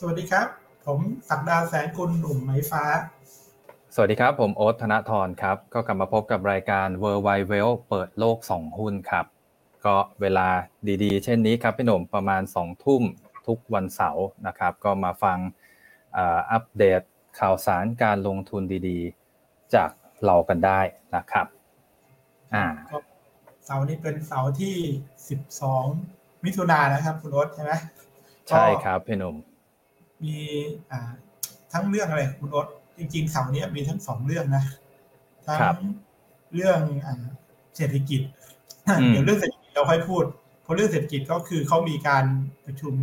สวัสดีครับ ผมศักดาแสงกุลหนุ่มไหมฟ้า สวัสดีครับ ผมโอ๊ตธนทรครับ ก็กลับมาพบกับรายการ w o r l d w i d e w e l เปิดโลก 2 หุ้นครับ ก็เวลาดีๆ เช่นนี้ครับ พี่หนุ่มประมาณ 2 ทุ่มทุกวันเสาร์นะครับ ก็มาฟังอัปเดตข่าวสารการลงทุนดีๆ จากเรากันได้นะครับอ่าเสาร์นี้เป็นเสาร์ที่ 12 มิถุนายนนะครับ คุณรถใช่ไหมใช่ครับพี่หนุ่ม มีอ่าทั้งเรื่องอะไรคุณรถจริงๆเสาร์นี้มีทั้งสองเรื่องนะทั้งเรื่องอ่าเศรษฐกิจเดี๋ยวเรื่องเศรษฐกิจเราค่อยพูดเพราะเรื่องเศรษฐกิจก็คือเขามีการประชุม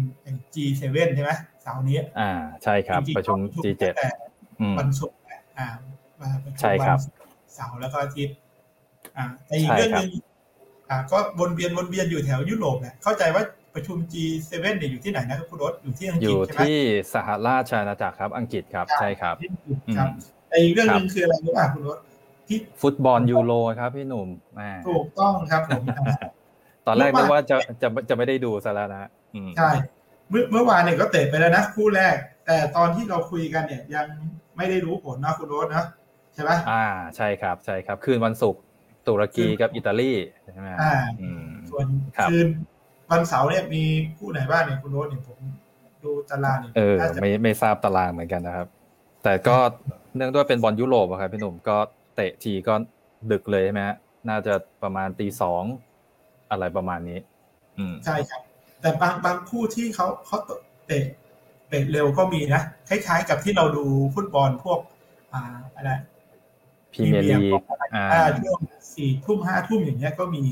G7 ใช่ไหมเสาร์นี้ อ่า ใช่ครับ ประชุม G7 วันศุกร์อ่ามาประชุมใช่ครับเสาร์แล้วก็อาทิตย์อ่าแต่อีกเรื่องหนึ่งอ่าก็วนเวียนวนเวียนอยู่แถวยุโรปเนี่ยเข้าใจว่า ประชุม G7 เนี่ยอยู่ที่ไหนนะครับคุณรถอยู่ที่อังกฤษอยู่ใช่ไหมที่สหราชอาณาจักรครับอังกฤษครับใช่ครับที่อังกฤษครับแต่อีกเรื่องหนึงคืออะไรรู้ป่ะคุณรถที่ฟุตบอลยูโรครับพี่หนุ่มอ่าถูกต้องครับผมตอนแรกนึกว่าจะจะจะไม่ได้ดูซะแล้วนะอืมใช่เมื่อเมื่อวานเนี่ยก็เตะไปแล้วนะคู่แรก แต่ตอนที่เราคุยกันเนี่ยยังไม่ได้รู้ผลนะคุณรถนะใช่ไหมอ่าใช่ครับใช่ครับ คืนวันศุกร์ตุรกีกับอิตาลีใช่ไหมอ่าอืมส่วนครับคืน วันเสาร์เนี่ยมีคู่ไหนบ้างเนี่ยคุณโรสเนี่ยผมดูตารางเนี่ยเออน่าจะไม่ไม่ทราบตารางเหมือนกันนะครับ แต่ก็เนื่องด้วยเป็นบอลยุโรปอะครับพี่หนุ่มก็เตะทีก็ดึกเลยใช่ไหมฮะน่าจะประมาณตีสองอะไรประมาณนี้ อืมใช่ครับ แต่บางบางคู่ที่เขาเขาเตะเตะเร็วก็มีนะคล้ายๆกับที่เราดูฟุตบอลพวก อ่าอะไรพรีเมียร์ลีกอ่าอ่าช่วงสี่ทุ่มห้าทุ่มอย่างเงี้ยก็มี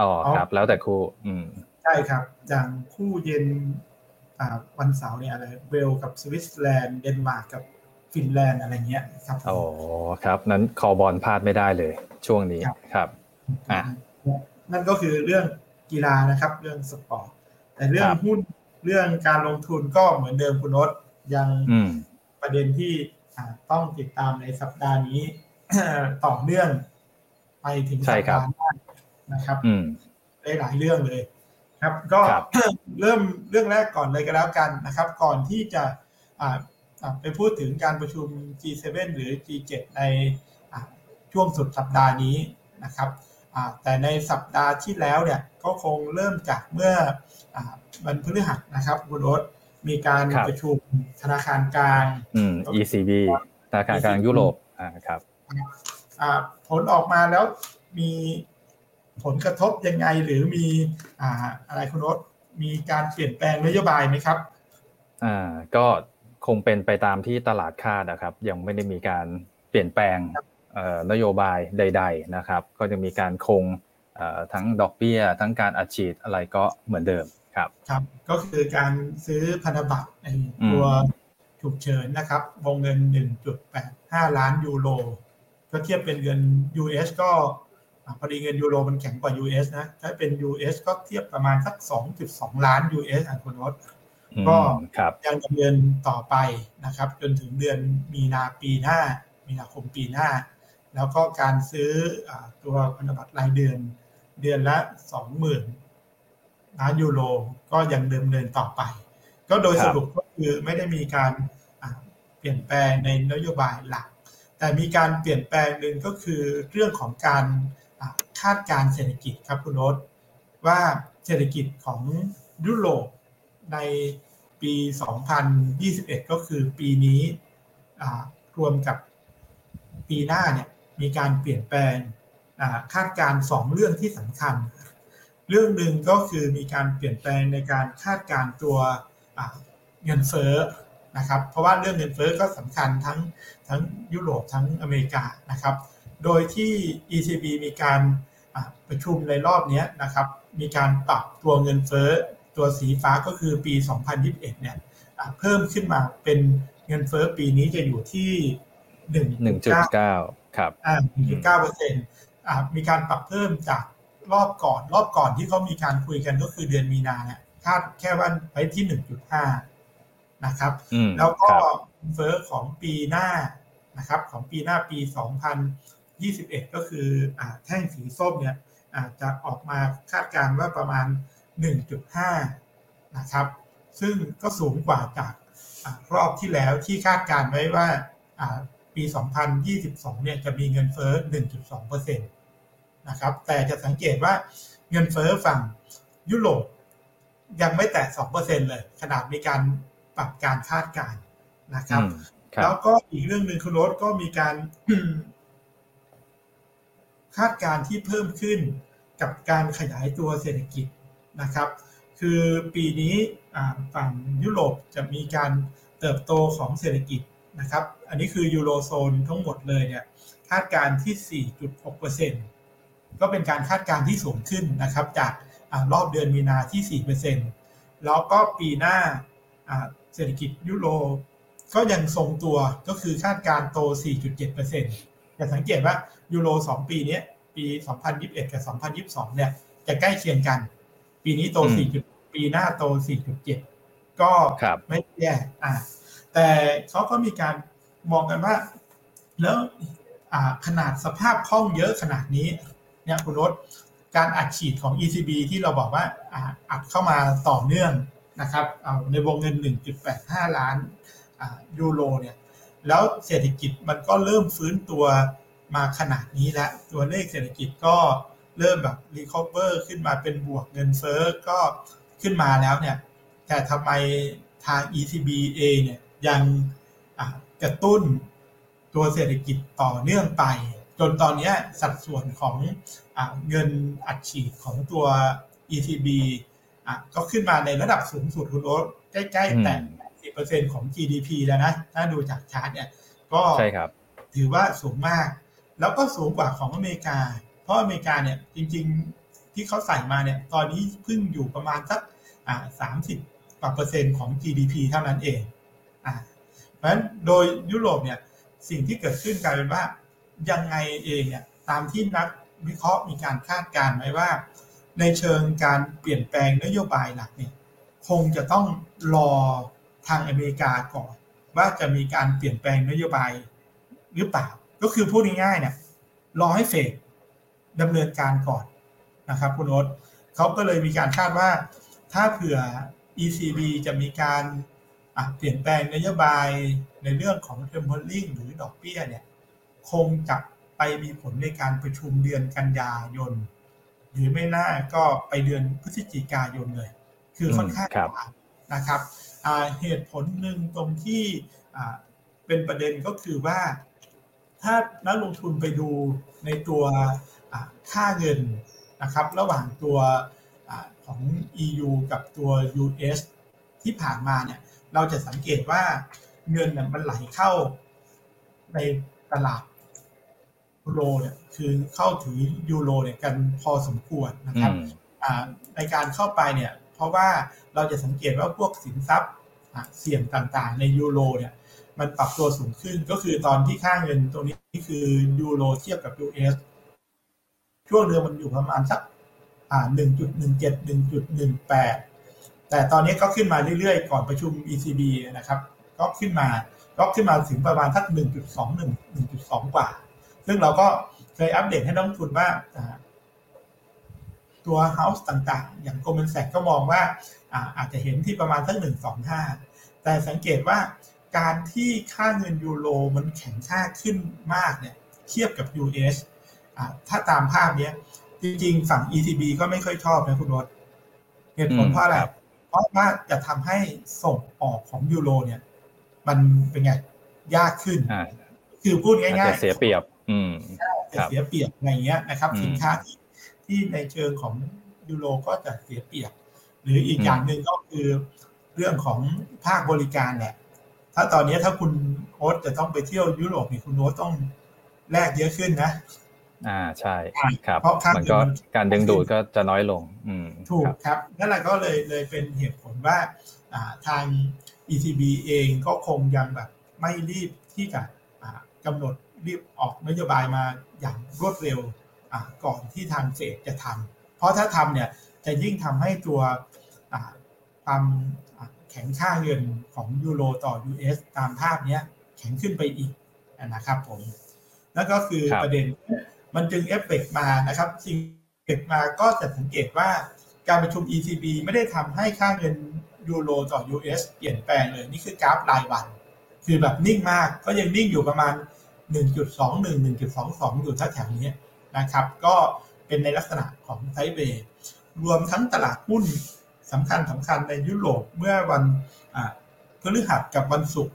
อ๋อครับ แล้วแต่คู่ อืมใช่ครับ อย่างคู่เย็นอ่าวันเสาร์เนี่ยอะไรเวลส์กับสวิตเซอร์แลนด์เดนมาร์กกับฟินแลนด์อะไรเงี้ยครับโอ้ครับ นั้นคอบอลพลาดไม่ได้เลยช่วงนี้ครับอะนั่นก็คือเรื่องกีฬานะครับ เรื่องสปอร์ตแต่เรื่องครับหุ้นเรื่องการลงทุนก็เหมือนเดิมคุณนศยังอืมประเด็นที่อ่าต้องติดตามในสัปดาห์นี้ต่อเนื่องไปถึงใช่สัปครับดาห์หน้านะครับอืมได้หลายเรื่องเลย ครับก็ครับเริ่มเรื่องแรกก่อนเลยก็แล้วกันนะครับ ก่อนที่จะอ่าอ่าไปพูดถึงการประชุม G7 หรือ G7 ในอ่าช่วงสุดสัปดาห์นี้นะครับอ่าแต่ในสัปดาห์ที่แล้วเนี่ยก็คงเริ่มจากเมื่ออาวันพฤหัสนะครับคุณโอ๊ตมีการครับประชุมธนาคารกลางอืม ECB ธนาคารกลางยุโรปอ่าครับอ่าผลออกมาแล้วมี ผลกระทบยังไงหรือมีอ่าอะไรคุณโอ๊ตมีการเปลี่ยนแปลงนโยบายไหมครับอ่าก็คงเป็นไปตามที่ตลาดคาดนะครับ ยังไม่ได้มีการเปลี่ยนแปลงเอ่อนโยบายใด ๆนะครับ ก็จะมีการคงเอ่อทั้งดอกเบี้ย ทั้งการอัดฉีดอะไรก็เหมือนเดิมครับครับก็คือการซื้อพันธบัตรในตัวฉุกเฉินนะครับวงเงิน 1.85 ล้านยูโรก็เทียบเป็นเงิน US ก็อ่า พอดีเงินยูโรมันแข็งกว่า US นะ ถ้าเป็น US ก็เทียบประมาณสัก 2.2 ล้าน US อะคุณนศอืมก็ครับยังดำเนินต่อไปนะครับ จนถึงเดือนมีนาปีหน้า มีนาคมปีหน้า แล้วก็การซื้ออาตัวพันธบัตรรายเดือน เดือนละ 20,000 ล้านยูโรก็ยังดำเนินต่อไป ก็โดยครัสบรุปก็คือไม่ได้มีการอ่าเปลี่ยนแปลงในนโยบายหลัก แต่มีการเปลี่ยนแปลงหนึ่งก็คือเรื่องของการอ่า คาดการเศรษฐกิจครับคุณโนตว่าเศรษฐกิจของยุโรปในปี 2021 ก็คือปีนี้รวมกับปีหน้าเนี่ยมีการเปลี่ยนแปลงคาดการสองเรื่องที่สำคัญ เรื่องหนึ่งก็คือมีการเปลี่ยนแปลงในการคาดการตัวเงินเฟ้อนะครับ เพราะว่าเรื่องเงินเฟ้อก็สำคัญทั้งทั้งยุโรปทั้งอเมริกานะครับ โดยที่ ECB มีการอ่าประชุมในรอบเนี้ยนะครับ มีการปรับตัวเงินเฟ้อตัวสีฟ้าก็คือปี 2021 เนี่ยอ่าเพิ่มขึ้นมาเป็นเงินเฟ้อปีนี้จะอยู่ที่หนึ่งจุด1.9เก้าครับอ่า1.9เปอร์เซ็นต์อ่ามีการปรับเพิ่มจากรอบก่อนรอบก่อนที่เขามีการคุยกันก็คือเดือนมีนาเนี่ยคาดแค่ว่าไว้ที่ 1.5 นะครับอืมแล้วก็ครับเฟ้อของปีหน้านะครับ ของปีหน้าปี 2021 ก็คืออ่าแท่งสีส้มเนี่ยอาจจะออกมาคาดการณ์ว่าประมาณ 1.5 นะครับ ซึ่งก็สูงกว่าจากรอบที่แล้วที่คาดการไว้ว่าปี 2022 เนี่ยจะมีเงินเฟ้อ 1.2%นะครับ แต่จะสังเกตว่าเงินเฟ้อฝั่งยุโรปยังไม่แตะ 2%เลย ขนาดมีการปรับการคาดการนะครับ แล้วก็อีกเรื่องหนึ่งคุณรถก็มีการคาดการที่เพิ่มขึ้นกับการขยายตัวเศรษฐกิจนะครับ คือปีนี้ฝั่งยุโรปจะมีการเติบโตของเศรษฐกิจนะครับ อันนี้คือยูโรโซนทั้งหมดเลยเนี่ยคาดการที่ 4.6%ก็เป็นการคาดการที่สูงขึ้นนะครับ จากอรอบเดือนมีนาที่ 4%แล้วก็ปีหน้าเศรษฐกิจยุโรก็ยังทรงตัวก็คือคาดการโต 4.7%จะสังเกตว่า ยูโร2 ปีนี้ปี 2021 กับ 2022 เนี่ย จะใกล้เคียงกัน ปีนี้โต 4. ปีหน้าโต 4.7 ก็ไม่แย่อ่าแต่เขาก็มีการมองกันว่า แล้วขนาดสภาพคล่องเยอะขนาดนี้ เนี่ยคุณรถการอัดฉีดของ ECB ที่เราบอกว่าอัดเข้ามาต่อเนื่องนะครับในวงเงิน 1.85 ล้านยูโรเนี่ย แล้วเศรษฐกิจมันก็เริ่มฟื้นตัว มาขนาดนี้แล้ว ตัวเลขเศรษฐกิจก็เริ่มแบบ recover ขึ้นมาเป็นบวกเงินเฟ้อก็ขึ้นมาแล้วเนี่ย แต่ทำไมทาง ECB เองเนี่ยยังกระตุ้นตัวเศรษฐกิจต่อเนื่องไป จนตอนนี้สัดส่วนของอเงินอัดฉีดของตัว ECB ก็ขึ้นมาในระดับสูงสุดคุณโอ๊ตใกล้ๆแต่10%ของ GDP แล้วนะ ถ้าดูจากชาร์ตเนี่ย ก็ถือว่าสูงมาก แล้วก็สูงกว่าของอเมริกา เพราะอเมริกาเนี่ยจริงๆที่เขาใส่มาเนี่ยตอนนี้เพิ่งอยู่ประมาณสักสามสิบกว่าเปอร์เซ็นต์ของ GDP เท่านั้นเองอ่าเพราะฉะนั้นโดยยุโรปเนี่ยสิ่งที่เกิดขึ้นกลายเป็นว่ายังไงเองเนี่ยตามที่นักวิเคราะห์มีการคาดการณ์ไว้ว่า ในเชิงการเปลี่ยนแปลงนโยบายหลักเนี่ยคงจะต้องรอทางอเมริกาก่อน ว่าจะมีการเปลี่ยนแปลงนโยบายหรือเปล่า ก็คือพูดง่ายๆเนี่ยรอให้เฟดดำเนินการก่อนนะครับคุณโอ๊ตเขาก็เลยมีการคาดว่า ถ้าเผื่อ ECB จะมีการเปลี่ยนแปลงนโยบายในเรื่องของ tempering หรือดอกเบี้ยเนี่ยคงจะไปมีผลในการประชุมเดือนกันยายน หรือไม่น่าก็ไปเดือนพฤศจิกายนเลย คือค่อนข้างนะครับเหตุผลหนึ่งตรงที่เป็นประเด็นก็คือว่า ถ้านักลงทุนไปดูในตัวค่าเงินนะครับ ระหว่างตัวของ EU กับตัว US ที่ผ่านมาเนี่ยเราจะสังเกตว่าเงินเนี่ยมันไหลเข้าในตลาดยูโรเนี่ยคือเข้าถือยูโรเนี่ยกันพอสมควรนะครับในการเข้าไปเนี่ย เพราะว่าเราจะสังเกตว่าพวกสินทรัพย์เสี่ยงต่างๆ ในยูโรเนี่ย มันปรับตัวสูงขึ้น ก็คือตอนที่ค่าเงินตรงนี้คือยูโรเทียบกับ US ช่วงเดือนมันอยู่ประมาณสักอ่าหนึ่งจุดหนึ่งเจ็ดหนึ่งจุดหนึ่งแปดแต่ตอนนี้ก็ขึ้นมาเรื่อยๆ ก่อนประชุม ECB นะครับ ก็ขึ้นมาก็ขึ้นมาถึงประมาณสักหนึ่งจุดสองหนึ่งหนึ่งจุดสองกว่า ซึ่งเราก็เคยอัปเดตให้นักทุนว่าตัว House ต่างๆ อย่าง Goldman Sachs ก็มองว่าอาจจะเห็นที่ประมาณสักหนึ่งสองห้าแต่สังเกตว่า การที่ค่าเงินยูโรมันแข็งค่าขึ้นมากเนี่ยเทียบกับ US ถ้าตามภาพนี้จริงๆ ฝั่ง ECB ก็ไม่ค่อยชอบนะคุณรถเหตุผลเพราะอะไรเพราะว่าจะทำให้ส่งออกของยูโรเนี่ย มันเป็นไงยากขึ้น คือพูดง่ายๆเสียเปรียบ อืมจะเสียเปรียบอะไรเงี้ยนะครับ สินค้าที่ที่ในเชิงของยูโรก็จะเสียเปรียบ หรืออีกอย่างหนึ่งก็คือเรื่องของภาคบริการแหละ ถ้าตอนนี้ถ้าคุณโอ๊ตจะต้องไปเที่ยวยุโรปนี่คุณโอ๊ตต้องแลกเยอะขึ้นนะ อ่าใช่ครับมันก็การดึงดูดก็จะน้อยลง อืมถูกครับนั่นแหละก็เลยเลยเป็นเหตุผลว่าอ่าทาง ECB เองก็คงยังแบบไม่รีบที่จะกำหนดรีบออกนโยบายมาอย่างรวดเร็วก่อนที่ทางเฟดจะทำเพราะถ้าทำเนี่ยจะยิ่งทำให้ตัวความ แข็งค่าเงินของยูโรต่อ US ตามภาพนี้แข็งขึ้นไปอีกนะครับผมแล้วก็คือประเด็นมันจึงเอฟเฟกมานะครับสิ่งเกิดมาก็จะสังเกตว่าการประชุม ECB ไม่ได้ทำให้ค่าเงินยูโรต่อ US เปลี่ยนแปลงเลย นี่คือกราฟรายวัน คือแบบนิ่งมากก็ยังนิ่งอยู่ประมาณ 1.21 1.22 อยู่แถวๆนี้นะครับ ก็เป็นในลักษณะของไซด์เวย์รวมทั้งตลาดหุ้น สำคัญสำคัญในยุโรปเมื่อวันพฤหัสกับวันศุกร์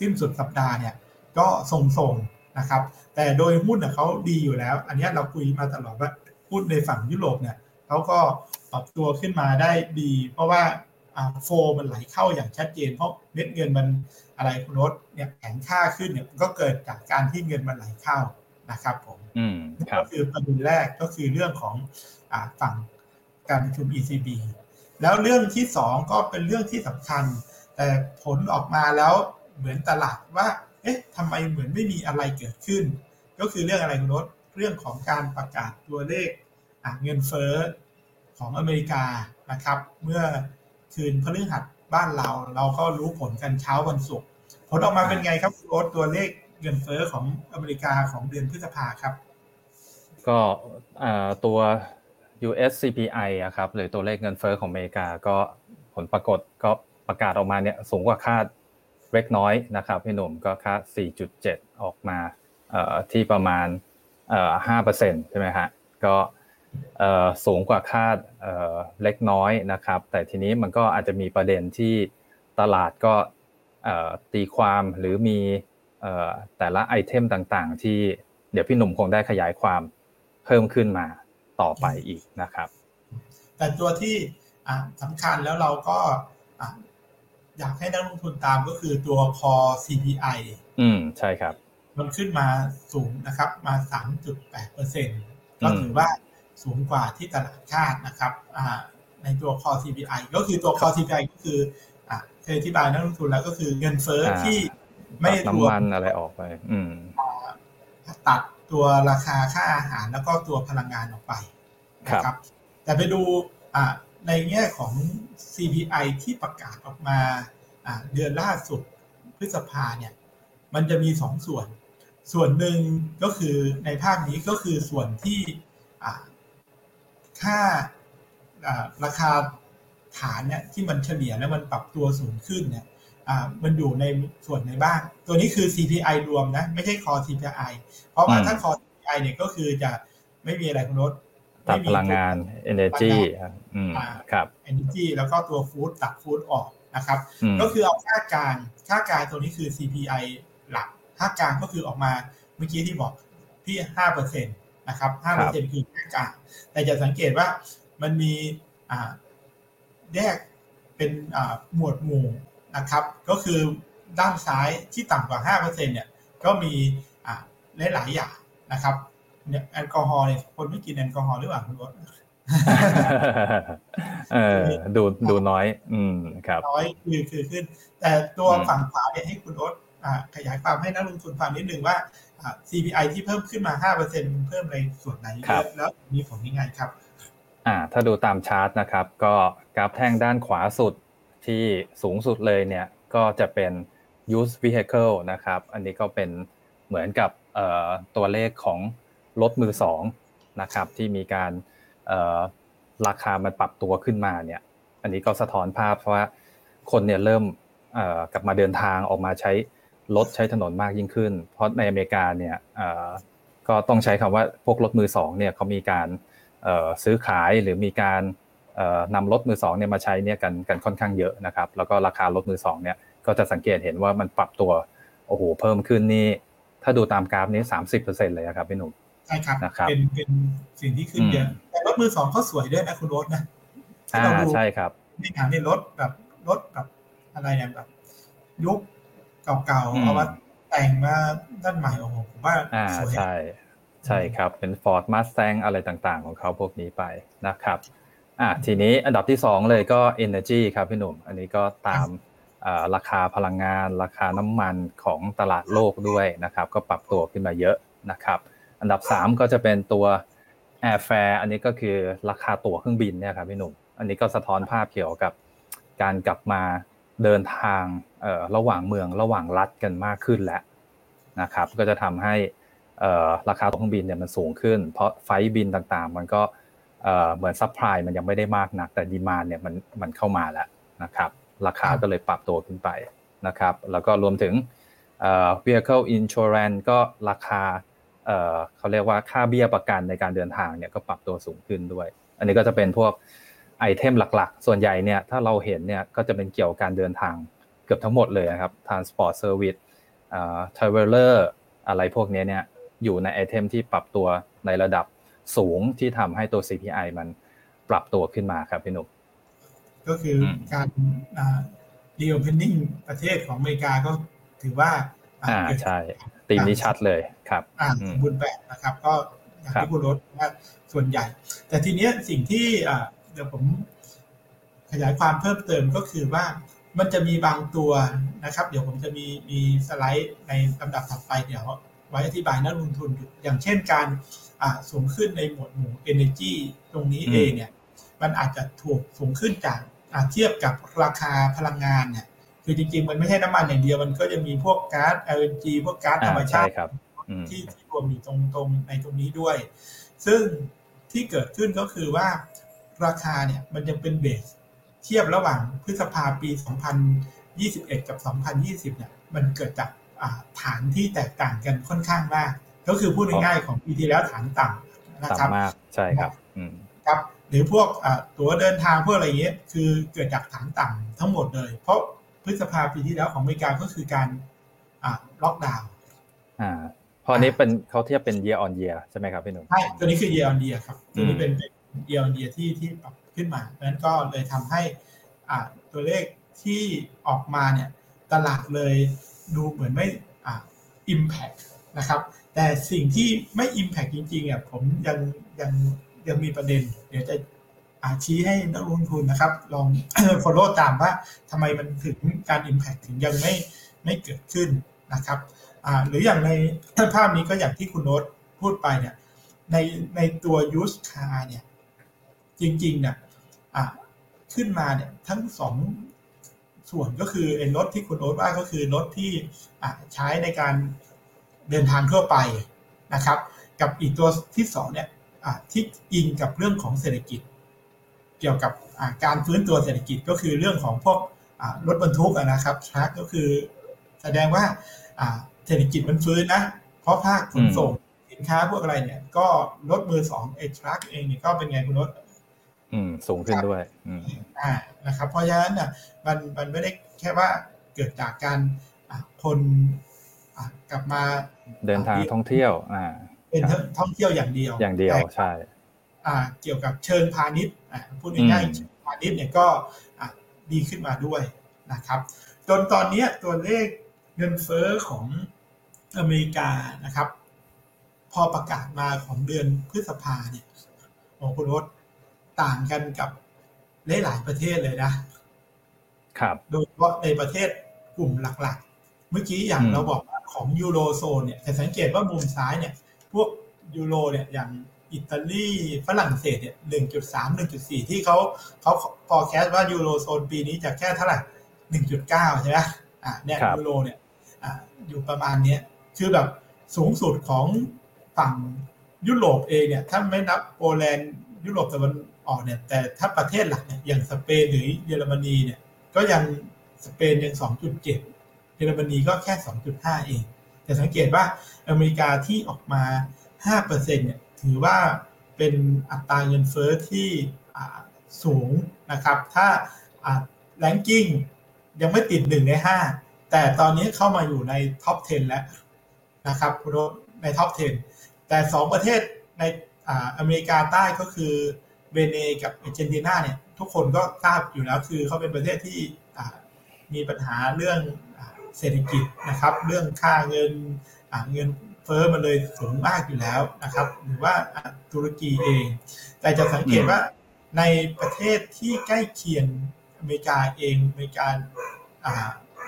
สิ้นสุดสัปดาห์เนี่ยก็ทรงๆนะครับ แต่โดยหุ้นเขาดีอยู่แล้ว อันนี้เราคุยมาตลอดว่าหุ้นในฝั่งยุโรปเนี่ยเขาก็ปรับตัวขึ้นมาได้ดี เพราะว่าโฟมันไหลเข้าอย่างชัดเจน เพราะเม็ดเงินมันอะไรคุณรถเนี่ยแข็งค่าขึ้นเนี่ยก็เกิดจากการที่เงินมันไหลเข้านะครับผมอืมก็คือประเด็นแรกก็คือเรื่องของอฝั่งการประชุม ECB แล้วเรื่องที่สองก็เป็นเรื่องที่สำคัญ แต่ผลออกมาแล้วเหมือนตลาดว่า เอ๊ะทำไมเหมือนไม่มีอะไรเกิดขึ้น ก็คือเรื่องอะไรคุณรถเรื่องของการประกาศตัวเลขเงินเฟ้อของอเมริกานะครับ เมื่อคืนพฤหัสบ้านเราเราก็รู้ผลกันเช้าวันศุกร์ผลออกมาเป็นไงครับโอ๊ตตัวเลขเงินเฟ้อของอเมริกาของเดือนพฤษภาครับ ก็ตัว US CPI อะครับหรือตัวเลขเงินเฟ้อของอเมริกาก็ผลปรากฏก็ประกาศออกมาเนี่ยสูงกว่าคาดเล็กน้อยนะครับพี่หนุ่มก็คาด 4.7 ออกมาที่ประมาณ5%ใช่ไหมฮะก็สูงกว่าคาดเล็กน้อยนะครับ แต่ทีนี้มันก็อาจจะมีประเด็นที่ตลาดก็ตีความหรือมีแต่ละไอเทมต่างๆ ที่เดี๋ยวพี่หนุ่มคงได้ขยายความเพิ่มขึ้นมา ต่อไปอีกนะครับ แต่ตัวที่สำคัญแล้วเราก็อยากให้นักลงทุนตามก็คือตัวคอ CPI อืมใช่ครับ มันขึ้นมาสูงนะครับ มา 3.8เปอร์เซ็นต์ก็ถือว่าสูงกว่าที่ตลาดคาดนะครับในตัวคอ CPI ก็คือตัวคอ CPI ก็คือเคยอธิบายนักลงทุนแล้วก็คือเงินเฟ้อที่ไม่น้ำมันอะไรออกไป อืมตัด ตัวราคาค่าอาหารแล้วก็ตัวพลังงานออกไปนะครับ แต่ไปดูในแง่ของ CPI ที่ประกาศออกมาเดือนล่าสุดพฤษภาเนี่ย มันจะมีสองส่วน ส่วนหนึ่งก็คือในภาพนี้ก็คือส่วนที่ค่าราคาฐานเนี่ยที่มันเฉลี่ยแล้วมันปรับตัวสูงขึ้นเนี่ย มันอยู่ในส่วนในบ้าง ตัวนี้คือ CPI รวมนะ ไม่ใช่คอ CPI เพราะว่าถ้าคอ CPI เนี่ยก็คือจะไม่มีอะไรคุณรถตัดพลังงาน energy ครับ energy แล้วก็ตัวฟู้ดตัดฟู้ดออกนะครับ ก็คือเอาค่ากลางค่ากลางตัวนี้คือ CPI หลักค่ากลางก็คือออกมาเมื่อกี้ที่บอกที่ห้าเปอร์เซ็นต์นะครับห้าเปอร์เซ็นต์คือค่ากลางแต่จะสังเกตว่ามันมีแยกเป็นหมวดหมู่ นะครับ ก็คือด้านซ้ายที่ต่ำกว่า 5%เนี่ย ก็มีหลายๆอย่างนะครับเนี่ยแอลกอฮอล์เนี่ยคนไม่กินแอลกอฮอล์หรือเปล่าคุณรถเออดูดูน้อย อืมครับน้อยคือคือขึ้น แต่ตัวฝั่งขวาเนี่ยให้คุณรถขยายความให้นักลงทุนฟังนิดนึงว่า CPI ที่เพิ่มขึ้นมา5%เพิ่มในส่วนไหนแล้วมีผลยังไงครับ อ่า ถ้าดูตามชาร์ตนะครับ ก็กราฟแท่งด้านขวาสุด ที่สูงสุดเลยเนี่ยก็จะเป็น used vehicle นะครับ อันนี้ก็เป็นเหมือนกับตัวเลขของรถมือสองนะครับที่มีการราคามันปรับตัวขึ้นมาเนี่ยอันนี้ก็สะท้อนภาพว่าคนเนี่ยเริ่มกลับมาเดินทางออกมาใช้รถใช้ถนนมากยิ่งขึ้น เพราะในอเมริกาเนี่ยก็ต้องใช้คำว่าพวกรถมือสองเนี่ยเขามีการซื้อขายหรือมีการ นำรถมือสองเนี่ยมาใช้เนี่ยกันกันค่อนข้างเยอะนะครับแล้วก็ราคารถมือสองเนี่ยก็จะสังเกตเห็นว่ามันปรับตัวโอ้โหเพิ่มขึ้นนี่ถ้าดูตามกราฟนี้สามสิบเปอร์เซ็นเลยครับพี่หนุ่มใช่ครับเป็นเป็นสิ่งที่ขึ้นเยอะแต่รถมือสองเขาสวยด้วยนะคุณรถนะอ่าใช่ครับนี่งานนี่รถแบบรถแบบอะไรเนี่ยแบบยุคเก่าๆเอามาแต่งมาด้านใหม่โอ้โหผมว่าสวยใช่ใช่ครับเป็น Ford Mustang อะไรต่างๆ ของเขาพวกนี้ไปนะครับ อ่าทีนี้อันดับที่2เลยก็ Energy ครับพี่หนุ่ม อันนี้ก็ตามราคาพลังงาน ราคาน้ำมันของตลาดโลกด้วยนะครับ ก็ปรับตัวขึ้นมาเยอะนะครับ อันดับ 3 ก็จะเป็นตัว Airfare อันนี้ก็คือราคาตั๋วเครื่องบินเนี่ยครับพี่หนุ่ม อันนี้ก็สะท้อนภาพเกี่ยวกับการกลับมาเดินทางระหว่างเมืองระหว่างรัฐกันมากขึ้นแล้วนะครับ ก็จะทำให้ราคาตั๋วเครื่องบินเนี่ยมันสูงขึ้น เพราะไฟบินต่างๆ มันก็ เหมือน supply มันยังไม่ได้มากนัก แต่ demand เนี่ยมันมันเข้ามาแล้วนะครับราคาก็เลยปรับตัวขึ้นไปนะครับแล้วก็รวมถึง vehicle insurance ก็ราคาเขาเรียกว่าค่าเบี้ยประกันในการเดินทางเนี่ยก็ปรับตัวสูงขึ้นด้วย อันนี้ก็จะเป็นพวกitem หลักๆ ส่วนใหญ่เนี่ยถ้าเราเห็นเนี่ยก็จะเป็นเกี่ยวกับการเดินทางเกือบทั้งหมดเลยนะครับ transport service traveler อะไรพวกนี้เนี่ยอยู่ใน item ที่ปรับตัวในระดับ สูงที่ทำให้ตัว CPI มันปรับตัวขึ้นมาครับพี่หนุ่มก็คือการ reopening ประเทศของอเมริกาก็ถือว่าอ่าใช่ตีมนี้ชัดเลยครับ อ่าบุญแบบนะครับ ก็อย่างที่คุณรถว่าส่วนใหญ่ แต่ทีเนี้ยสิ่งที่อ่าเดี๋ยวผมขยายความเพิ่มเติมก็คือว่ามันจะมีบางตัวนะครับ เดี๋ยวผมจะมีมีสไลด์ในลำดับถัดไปเดี๋ยวไว้อธิบายนักลงทุนอย่างเช่นการ สูงขึ้นในหมวดหมู่ Energy ตรงนี้เองเนี่ย มันอาจจะถูกสูงขึ้นจากเทียบกับราคาพลังงานเนี่ย คือจริง ๆ มันไม่ใช่น้ำมันอย่างเดียวมันก็จะมีพวกก๊าซ LNG พวกก๊าซธรรมชาติที่ที่รวมอยู่ตรงตรงในตรงนี้ด้วย ซึ่งที่เกิดขึ้นก็คือว่าราคาเนี่ยมันจะเป็นเบสเทียบระหว่างพฤษภาปี 2021 กับ 2020 เนี่ย มันเกิดจากฐานที่แตกต่างกันค่อนข้างมาก ก็คือพูดง่ายๆของปีที่แล้วฐานต่ำนะครับมากใช่ครับครับหรือพวกตั๋วเดินทางพวกอะไรเงี้ยคือเกิดจากฐานต่ำทั้งหมดเลย เพราะพฤษภาปีที่แล้วของอเมริกาก็คือการล็อกดาวน์อ่าพอนี้เป็นเขาเทียบเป็น year on year ใช่ไหมครับพี่หนุ่มใช่ตัวนี้คือ year on year ครับตัวนี้เป็น year on year ที่ที่ปรับขึ้นมาเพราะฉะนั้นก็เลยทำให้ตัวเลขที่ออกมาเนี่ยตลาดเลยดูเหมือนไม่อ่า impact นะครับ แต่สิ่งที่ไม่ impact จริงๆอะผมยังยังยังมีประเด็น เดี๋ยวจะอาชี้ให้นักลงทุนนะครับ ลอง follow ตามว่าทำไมมันถึงการ impact ถึงยังไม่ไม่เกิดขึ้นนะครับอ่าหรืออย่างในภาพนี้ก็อย่างที่คุณโน้ตพูดไปเนี่ยในในตัว use car เนี่ยจริงๆเนี่ยขึ้นมาเนี่ยทั้งสองส่วนก็คือรถที่คุณโอ๊ตว่าก็คือรถที่ใช้ในการ เดินทางทั่วไปนะครับ กับอีกตัวที่สองเนี่ยที่อิงกับเรื่องของเศรษฐกิจ เกี่ยวกับการฟื้นตัวเศรษฐกิจก็คือเรื่องของพวกรถบรรทุกนะครับทรัคก็คือแสดงว่าเศรษฐกิจมันฟื้นนะ เพราะภาคขนส่งสินค้าพวกอะไรเนี่ย ก็รถมือสองไอ้ทรัคเองเนี่ยก็เป็นไงคุณรถอืมสูงขึ้นด้วยอืมอ่านะครับ เพราะฉะนั้นเนี่ยมันมันไม่ได้แค่ว่าเกิดจากการคน กลับมาเดินทางท่องเที่ยว อ่า เป็นท่องเที่ยวอย่างเดียว อย่างเดียวใช่ อ่า เกี่ยวกับเชิงพาณิชย์อ่าพูดง่ายๆเชิงพาณิชย์เนี่ยก็ดีขึ้นมาด้วยนะครับ จนตอนนี้ตัวเลขเงินเฟ้อของอเมริกานะครับ พอประกาศมาของเดือนพฤษภาเนี่ยโอ้คุณรถต่างกันกับหลายประเทศเลยนะ ครับ โดยเฉพาะในประเทศกลุ่มหลักๆ เมื่อกี้อย่างเราบอก ของยูโรโซนเนี่ยแต่สังเกตว่ามุมซ้ายเนี่ยพวกยูโรเนี่ยอย่างอิตาลีฝรั่งเศสเนี่ยหนึ่งจุดสามหนึ่งจุดสี่ที่เขาเขาพอแคสว่ายูโรโซนปีนี้จะแค่เท่าไหร่หนึ่งจุดเก้าใช่ไหมอ่าเนี่ยยูโรเนี่ยอ่าอยู่ประมาณเนี้ยคือแบบสูงสุดของฝั่งยุโรปเองเนี่ยถ้าไม่นับโปแลนด์ยุโรปตะวันออกเนี่ยแต่ถ้าประเทศหลักเนี่ยอย่างสเปนหรือเยอรมนีเนี่ยก็ยังสเปนยัง2.7เยอรมนีก็แค่ 2.5 เอง แต่สังเกตว่าอเมริกาที่ออกมา 5%เนี่ยถือว่าเป็นอัตราเงินเฟ้อที่สูงนะครับ ถ้า ranking ยังไม่ติด 1 ใน 5 แต่ตอนนี้เข้ามาอยู่ใน top 10 แล้วนะครับใน top 10 แต่ 2 ประเทศในอเมริกาใต้ก็คือเวเนกับอาร์เจนตินาเนี่ยทุกคนก็ทราบอยู่แล้วคือเขาเป็นประเทศที่มีปัญหาเรื่อง เศรษฐกิจนะครับ เรื่องค่าเงินเงินเฟ้อมันเลยสูงมากอยู่แล้วนะครับ หรือว่าตุรกีเอง แต่จะสังเกตว่าในประเทศที่ใกล้เคียงอเมริกาเองอเมริกา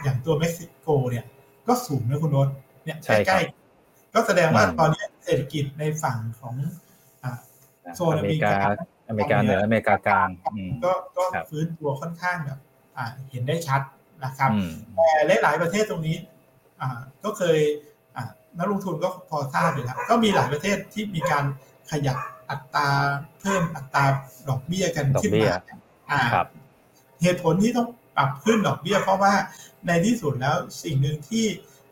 อย่างตัวเม็กซิโกเนี่ยก็สูงนะคุณโนตเนี่ยใกล้ๆก็แสดงว่าตอนนี้เศรษฐกิจในฝั่งของโซนอเมริกาอเมริกาเหนืออเมริกากลางก็ก็ฟื้นตัวค่อนข้างแบบเห็นได้ชัด นะครับแต่หลายประเทศตรงนี้ก็เคยนักลงทุนก็พอทราบอยู่แล้วก็มีหลายประเทศที่มีการขยับอัตราเพิ่มอัตราดอกเบี้ยกันขึ้นมาเหตุผลที่ต้องปรับขึ้นดอกเบี้ย เพราะว่าในที่สุดแล้วสิ่งหนึ่งที่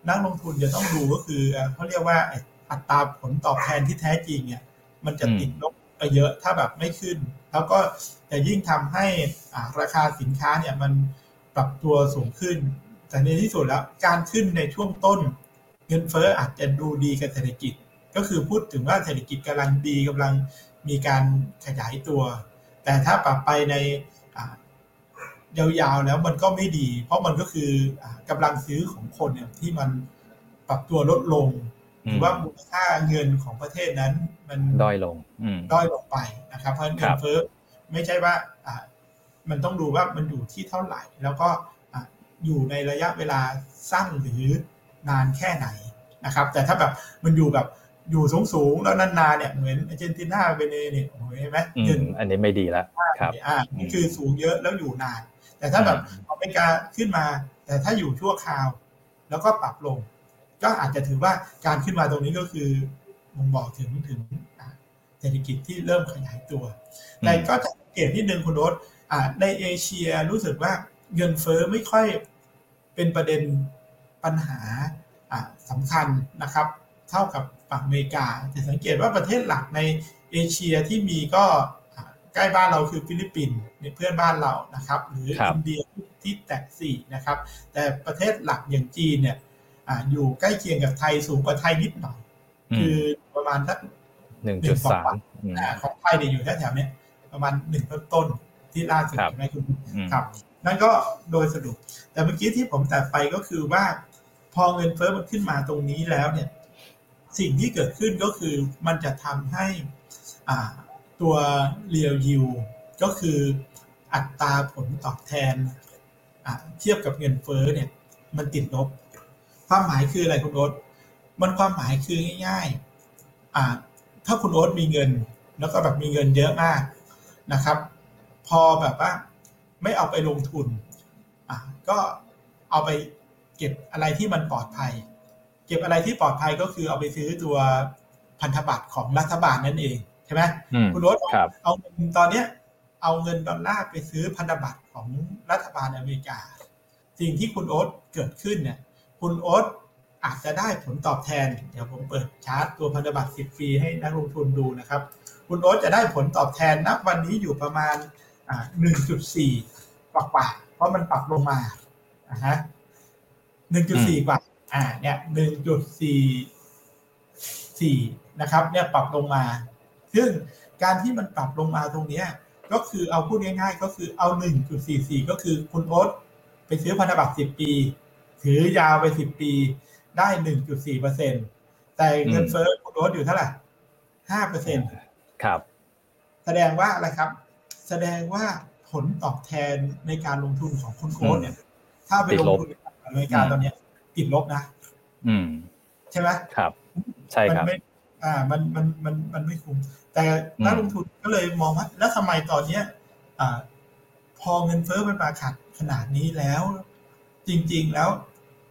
นักลงทุนจะต้องดูก็คือเขาเรียกว่าอัตราผลตอบแทนที่แท้จริงเนี่ย มันจะติดลบไปเยอะถ้าแบบไม่ขึ้น แล้วก็จะยิ่งทำให้ราคาสินค้าเนี่ยมัน ปรับตัวสูงขึ้น แต่ในที่สุดแล้วการขึ้นในช่วงต้น เงินเฟ้ออาจจะดูดีกับเศรษฐกิจ ก็คือพูดถึงว่าเศรษฐกิจกำลังดีกำลังมีการขยายตัว แต่ถ้าปรับไปในยาวๆแล้วมันก็ไม่ดี เพราะมันก็คือกำลังซื้อของคนเนี่ยที่มันปรับตัวลดลงหรือว่ามูลค่าเงินของประเทศนั้น มันด้อยลงด้อยลงไปนะครับ เพราะเงินเฟ้อไม่ใช่ว่า มันต้องดูว่ามันอยู่ที่เท่าไหร่ แล้วก็อยู่ในระยะเวลาสั้นหรือนานแค่ไหนนะครับ แต่ถ้าแบบมันอยู่แบบอยู่สูงสูงแล้วนานๆเนี่ยเหมือนอาร์เจนตินาเวเนเนี่ยเห็นไหมเงินอันนี้ไม่ดีแล้วครับอ่านี่คือสูงเยอะแล้วอยู่นาน แต่ถ้าแบบอเมริกาขึ้นมา แต่ถ้าอยู่ชั่วคราว แล้วก็ปรับลง ก็อาจจะถือว่าการขึ้นมาตรงนี้ก็คือมงบอกถึงถึงเศรษฐกิจที่เริ่มขยายตัว แต่ก็จะเกตที่หนึ่งคุณโรส ในเอเชียรู้สึกว่าเงินเฟอ้อไม่ค่อยเป็นประเด็นปัญหาสำคัญนะครับ เท่ากับฝั่งอเมริกาจะสังเกตว่าประเทศหลักในเอเชียที่มีก็ใกล้บ้านเราคือฟิลิปปินส์ในเพื่อนบ้านเรานะครับ หรืออินเดียที่แตะสี่นะครับ แต่ประเทศหลักอย่างจีนเนี่ยอยู่ใกล้เคียงกับไทยสูงกว่าไทยนิดหน่อย คือประมาณสักหนึ่งจุดสามของไทยเนี่ยอยู่แถวๆนี้ประมาณหนึ่งต้น ที่ล่าสุดใช่ไหมคุณครับ นั่นก็โดยสรุป แต่เมื่อกี้ที่ผมแต่ไปก็คือว่า พอเงินเฟ้อมันขึ้นมาตรงนี้แล้วเนี่ย สิ่งที่เกิดขึ้นก็คือมันจะทำให้ตัวเรียวยิวก็คืออัตราผลตอบแทนเทียบกับเงินเฟ้อเนี่ย มันติดลบ ความหมายคืออะไรคุณโอ๊ตมันความหมายคือง่ายๆถ้าคุณโอ๊ตมีเงิน แล้วก็แบบมีเงินเยอะมากนะครับ พอแบบว่า ไม่เอาไปลงทุนอะก็เอาไปเก็บอะไรที่มันปลอดภัย เก็บอะไรที่ปลอดภัยก็คือเอาไปซื้อตัวพันธบัตรของรัฐบาลนั่นเองใช่ไหมคุณรถเอาเงินตอนเนี้ย เอาเงินดอลลาร์ไปซื้อพันธบัตรของรัฐบาลอเมริกา สิ่งที่คุณโอ๊ตเกิดขึ้นเนี่ยคุณโอ๊ตอาจจะได้ผลตอบแทน เดี๋ยวผมเปิดชาร์ตตัวพันธบัตร10ปีให้นักลงทุนดูนะครับ คุณโอ๊ตจะได้ผลตอบแทนนับวันนี้อยู่ประมาณ หนึ่งจุดสี่กว่ากว่า เพราะมันปรับลงมาอ่าฮะหนึ่งจุดสี่กว่า อ่า เนี่ยหนึ่งจุดสี่สี่นะครับ เนี่ยปรับลงมา ซึ่งการที่มันปรับลงมาตรงเนี้ย ก็คือเอาพูดง่ายๆ ก็คือเอาหนึ่งจุดสี่สี่ก็คือคุณโอ๊ตไปซื้อพันธบัตรสิบปี ถือยาวไปสิบปีได้หนึ่งจุดสี่เปอร์เซ็นตแต่เงินเฟ้อคุณโอ๊ตอยู่เท่าไหร่ห้าเปอร์เซ็นครับ แสดงว่าอะไรครับ แสดงว่าผลตอบแทนในการลงทุนของคุณโค้ดเนี่ย ถ้าไปลงทุนในอเมริกาตอนนี้ติดลบนะ อืม ใช่ไหมครับ ใช่ครับอ่า มันมันมันมันไม่คุ้มแต่นักลงทุนก็เลยมองว่า แล้วทำไมตอนเนี้ย อ่า พอเงินเฟ้อมันมาขัดขนาดนี้แล้ว จริง ๆ แล้ว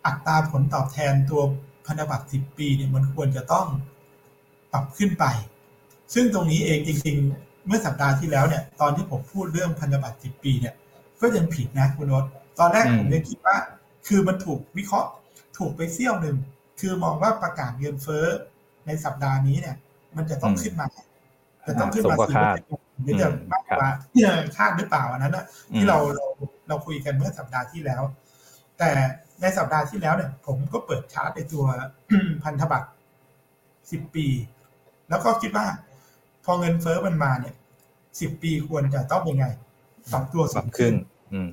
อัตราผลตอบแทนตัวพันธบัตรสิบปีเนี่ยมันควรจะต้องปรับขึ้นไป ซึ่งตรงนี้เองจริง เมื่อสัปดาห์ที่แล้วเนี่ยตอนที่ผมพูดเรื่องพันธบัตรสิบปีเนี่ยก็ยังผิดนะคุณนศตอนแรกผมยังคิดว่า คือมันถูกวิเคราะห์ถูกไปเสี้ยวหนึ่งคือมองว่าประกาศเงินเฟ้อในสัปดาห์นี้เนี่ย มันจะต้องขึ้นมาจะต้องขึ้นมาสี่เปอร์เซ็นต์หรือจะมากกว่าที่คาดหรือเปล่าอันนั้นนะที่เราเราเราคุยกันเมื่อสัปดาห์ที่แล้ว แต่ในสัปดาห์ที่แล้วเนี่ย ผมก็เปิดชาร์ตในตัวพันธบัตรสิบปี แล้วก็คิดว่า พอเงินเฟ้อมันมาเนี่ย สิบปีควรจะต้องยังไงปรับตัวสูงขึ้น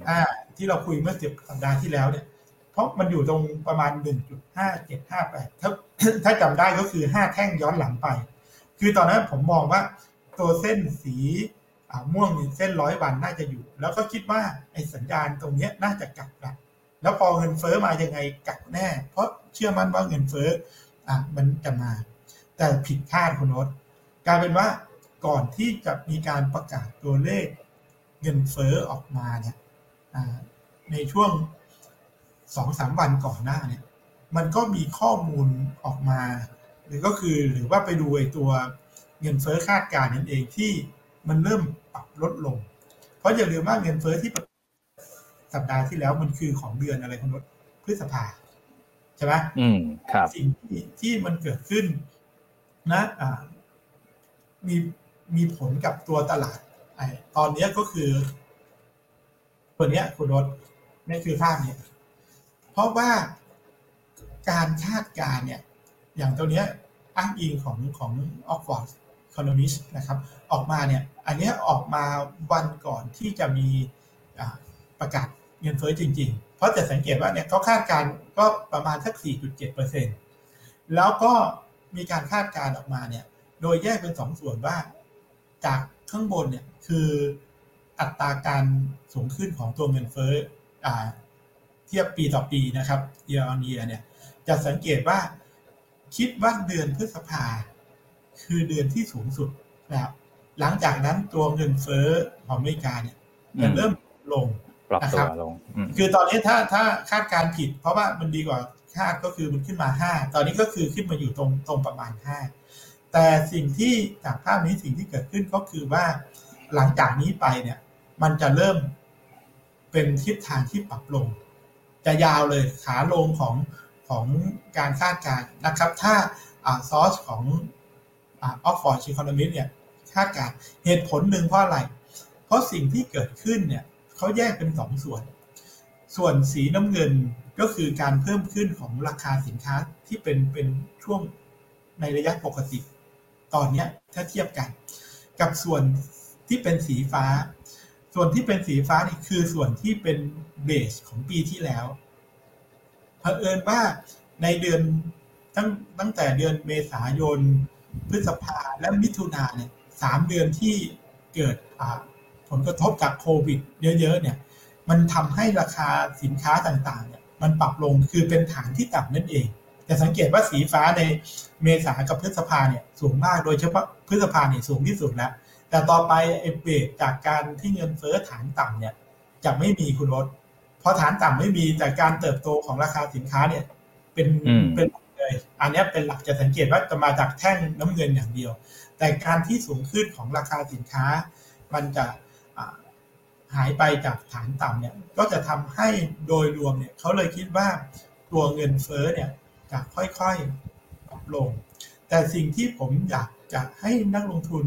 อ่า ที่เราคุยเมื่อสิบสัปดาห์ที่แล้วเนี่ย เพราะมันอยู่ตรงประมาณหนึ่งจุดห้าเจ็ดห้าแปดถ้าถ้าจำได้ก็คือห้าแท่งย้อนหลังไป คือตอนนั้นผมมองว่าตัวเส้นสีม่วงเส้นร้อยวันน่าจะอยู่ แล้วก็คิดว่าไอ้สัญญาณตรงนี้น่าจะกลับกลับแล้วพอเงินเฟ้อมายังไงกลับแน่ เพราะเชื่อมั่นว่าเงินเฟ้ออะมันจะมา แต่ผิดคาดคุณโนตกลายเป็นว่า ก่อนที่จะมีการประกาศตัวเลขเงินเฟ้อออกมาเนี่ยในช่วงสองสามวันก่อนหน้าเนี่ยมันก็มีข้อมูลออกมา หรือก็คือหรือว่าไปดูไอ้ตัวเงินเฟ้อคาดการณ์นั่นเองที่มันเริ่มปรับลดลง เพราะอย่าลืมว่าเงินเฟ้อที่สัปดาห์ที่แล้วมันคือของเดือนอะไรคุณรถพฤษภาใช่ไหมอืมครับสิ่งที่ที่มันเกิดขึ้นนะอ่ามี มีผลกับตัวตลาดไอตอนนี้ก็คือ ตัวเนี้ยคุณรถนี่คือภาพเนี่ย เพราะว่าการคาดการณ์เนี่ย อย่างตัวเนี้ยอ้างอิงของของ Oxford Economist นะครับ ออกมาเนี่ย อันนี้ออกมาวันก่อนที่จะมีประกาศเงินเฟ้อจริง ๆ เพราะจะสังเกตว่าเนี่ยเขาคาดการณ์ก็ประมาณสัก 4.7%แล้วก็มีการคาดการณ์ออกมาเนี่ย โดยแยกเป็นสองส่วนว่า จากข้างบนเนี่ยคืออัตราการสูงขึ้นของตัวเงินเฟ้ออ่าเทียบปีต่อปีนะครับ year on year เนี่ยจะสังเกตว่าคิดว่าเดือนพฤษภา คือเดือนที่สูงสุดนะครับหลังจากนั้นตัวเงินเฟ้อของอเมริกาเนี่ยจะเริ่มลงปรับนะคตัรัวบลงอืมคือตอนนี้ถ้าถ้าคาดการณ์ผิด เพราะว่ามันดีกว่าคาดก็คือมันขึ้นมา5ตอนนี้ก็คือขึ้นมาอยู่ตรงตรงประมาณ5 แต่สิ่งที่จากภาพนี้สิ่งที่เกิดขึ้นก็คือว่าหลังจากนี้ไปเนี่ย มันจะเริ่มเป็นทิศทางที่ปรับลง จะยาวเลยขาลงของของการคาดการณ์นะครับ ถ้า source ของ Oxford Economics เนี่ยคาดการณ์เหตุผลหนึ่งเพราะอะไร เพราะสิ่งที่เกิดขึ้นเนี่ยเขาแยกเป็นสองส่วน ส่วนสีน้ำเงินก็คือการเพิ่มขึ้นของราคาสินค้าที่เป็นเป็นช่วงในระยะปกติ ตอนเนี้ยถ้าเทียบกัน กับส่วนที่เป็นสีฟ้า ส่วนที่เป็นสีฟ้านี่คือส่วนที่เป็นเบสของปีที่แล้วเผอิญว่าในเดือนตั้งตั้งแต่เดือนเมษายน พฤษภาและมิถุนาเนี่ยสามเดือนที่เกิดผลกระทบจากโควิด เยอะๆเนี่ยมันทำให้ราคาสินค้าต่างๆเนี่ยมันปรับลงคือเป็นฐานที่ต่ำนั่นเอง แต่สังเกตว่าสีฟ้าใน เมษากับพฤษภาเนี่ยสูงมากโดยเฉพาะพฤษภาเนี่ยสูงที่สุดแล้ว แต่ต่อไปไอ้เบรกจากการที่เงินเฟ้อฐานต่ำเนี่ยจะไม่มีคุณรถเพราะฐานต่ำไม่มีแต่การเติบโตของราคาสินค้าเนี่ย เป็นอืมเป็นหลักเลยอันเนี้ยเป็นหลักจะสังเกตว่าจะมาจากแท่งน้ำเงินอย่างเดียว แต่การที่สูงขึ้นของราคาสินค้า มันจะอ่าหายไปจากฐานต่ำเนี่ยก็จะทำให้โดยรวมเนี่ยเขาเลยคิดว่าตัวเงินเฟ้อเนี่ยจะค่อยๆปรับ ลง แต่สิ่งที่ผมอยากจะให้นักลงทุน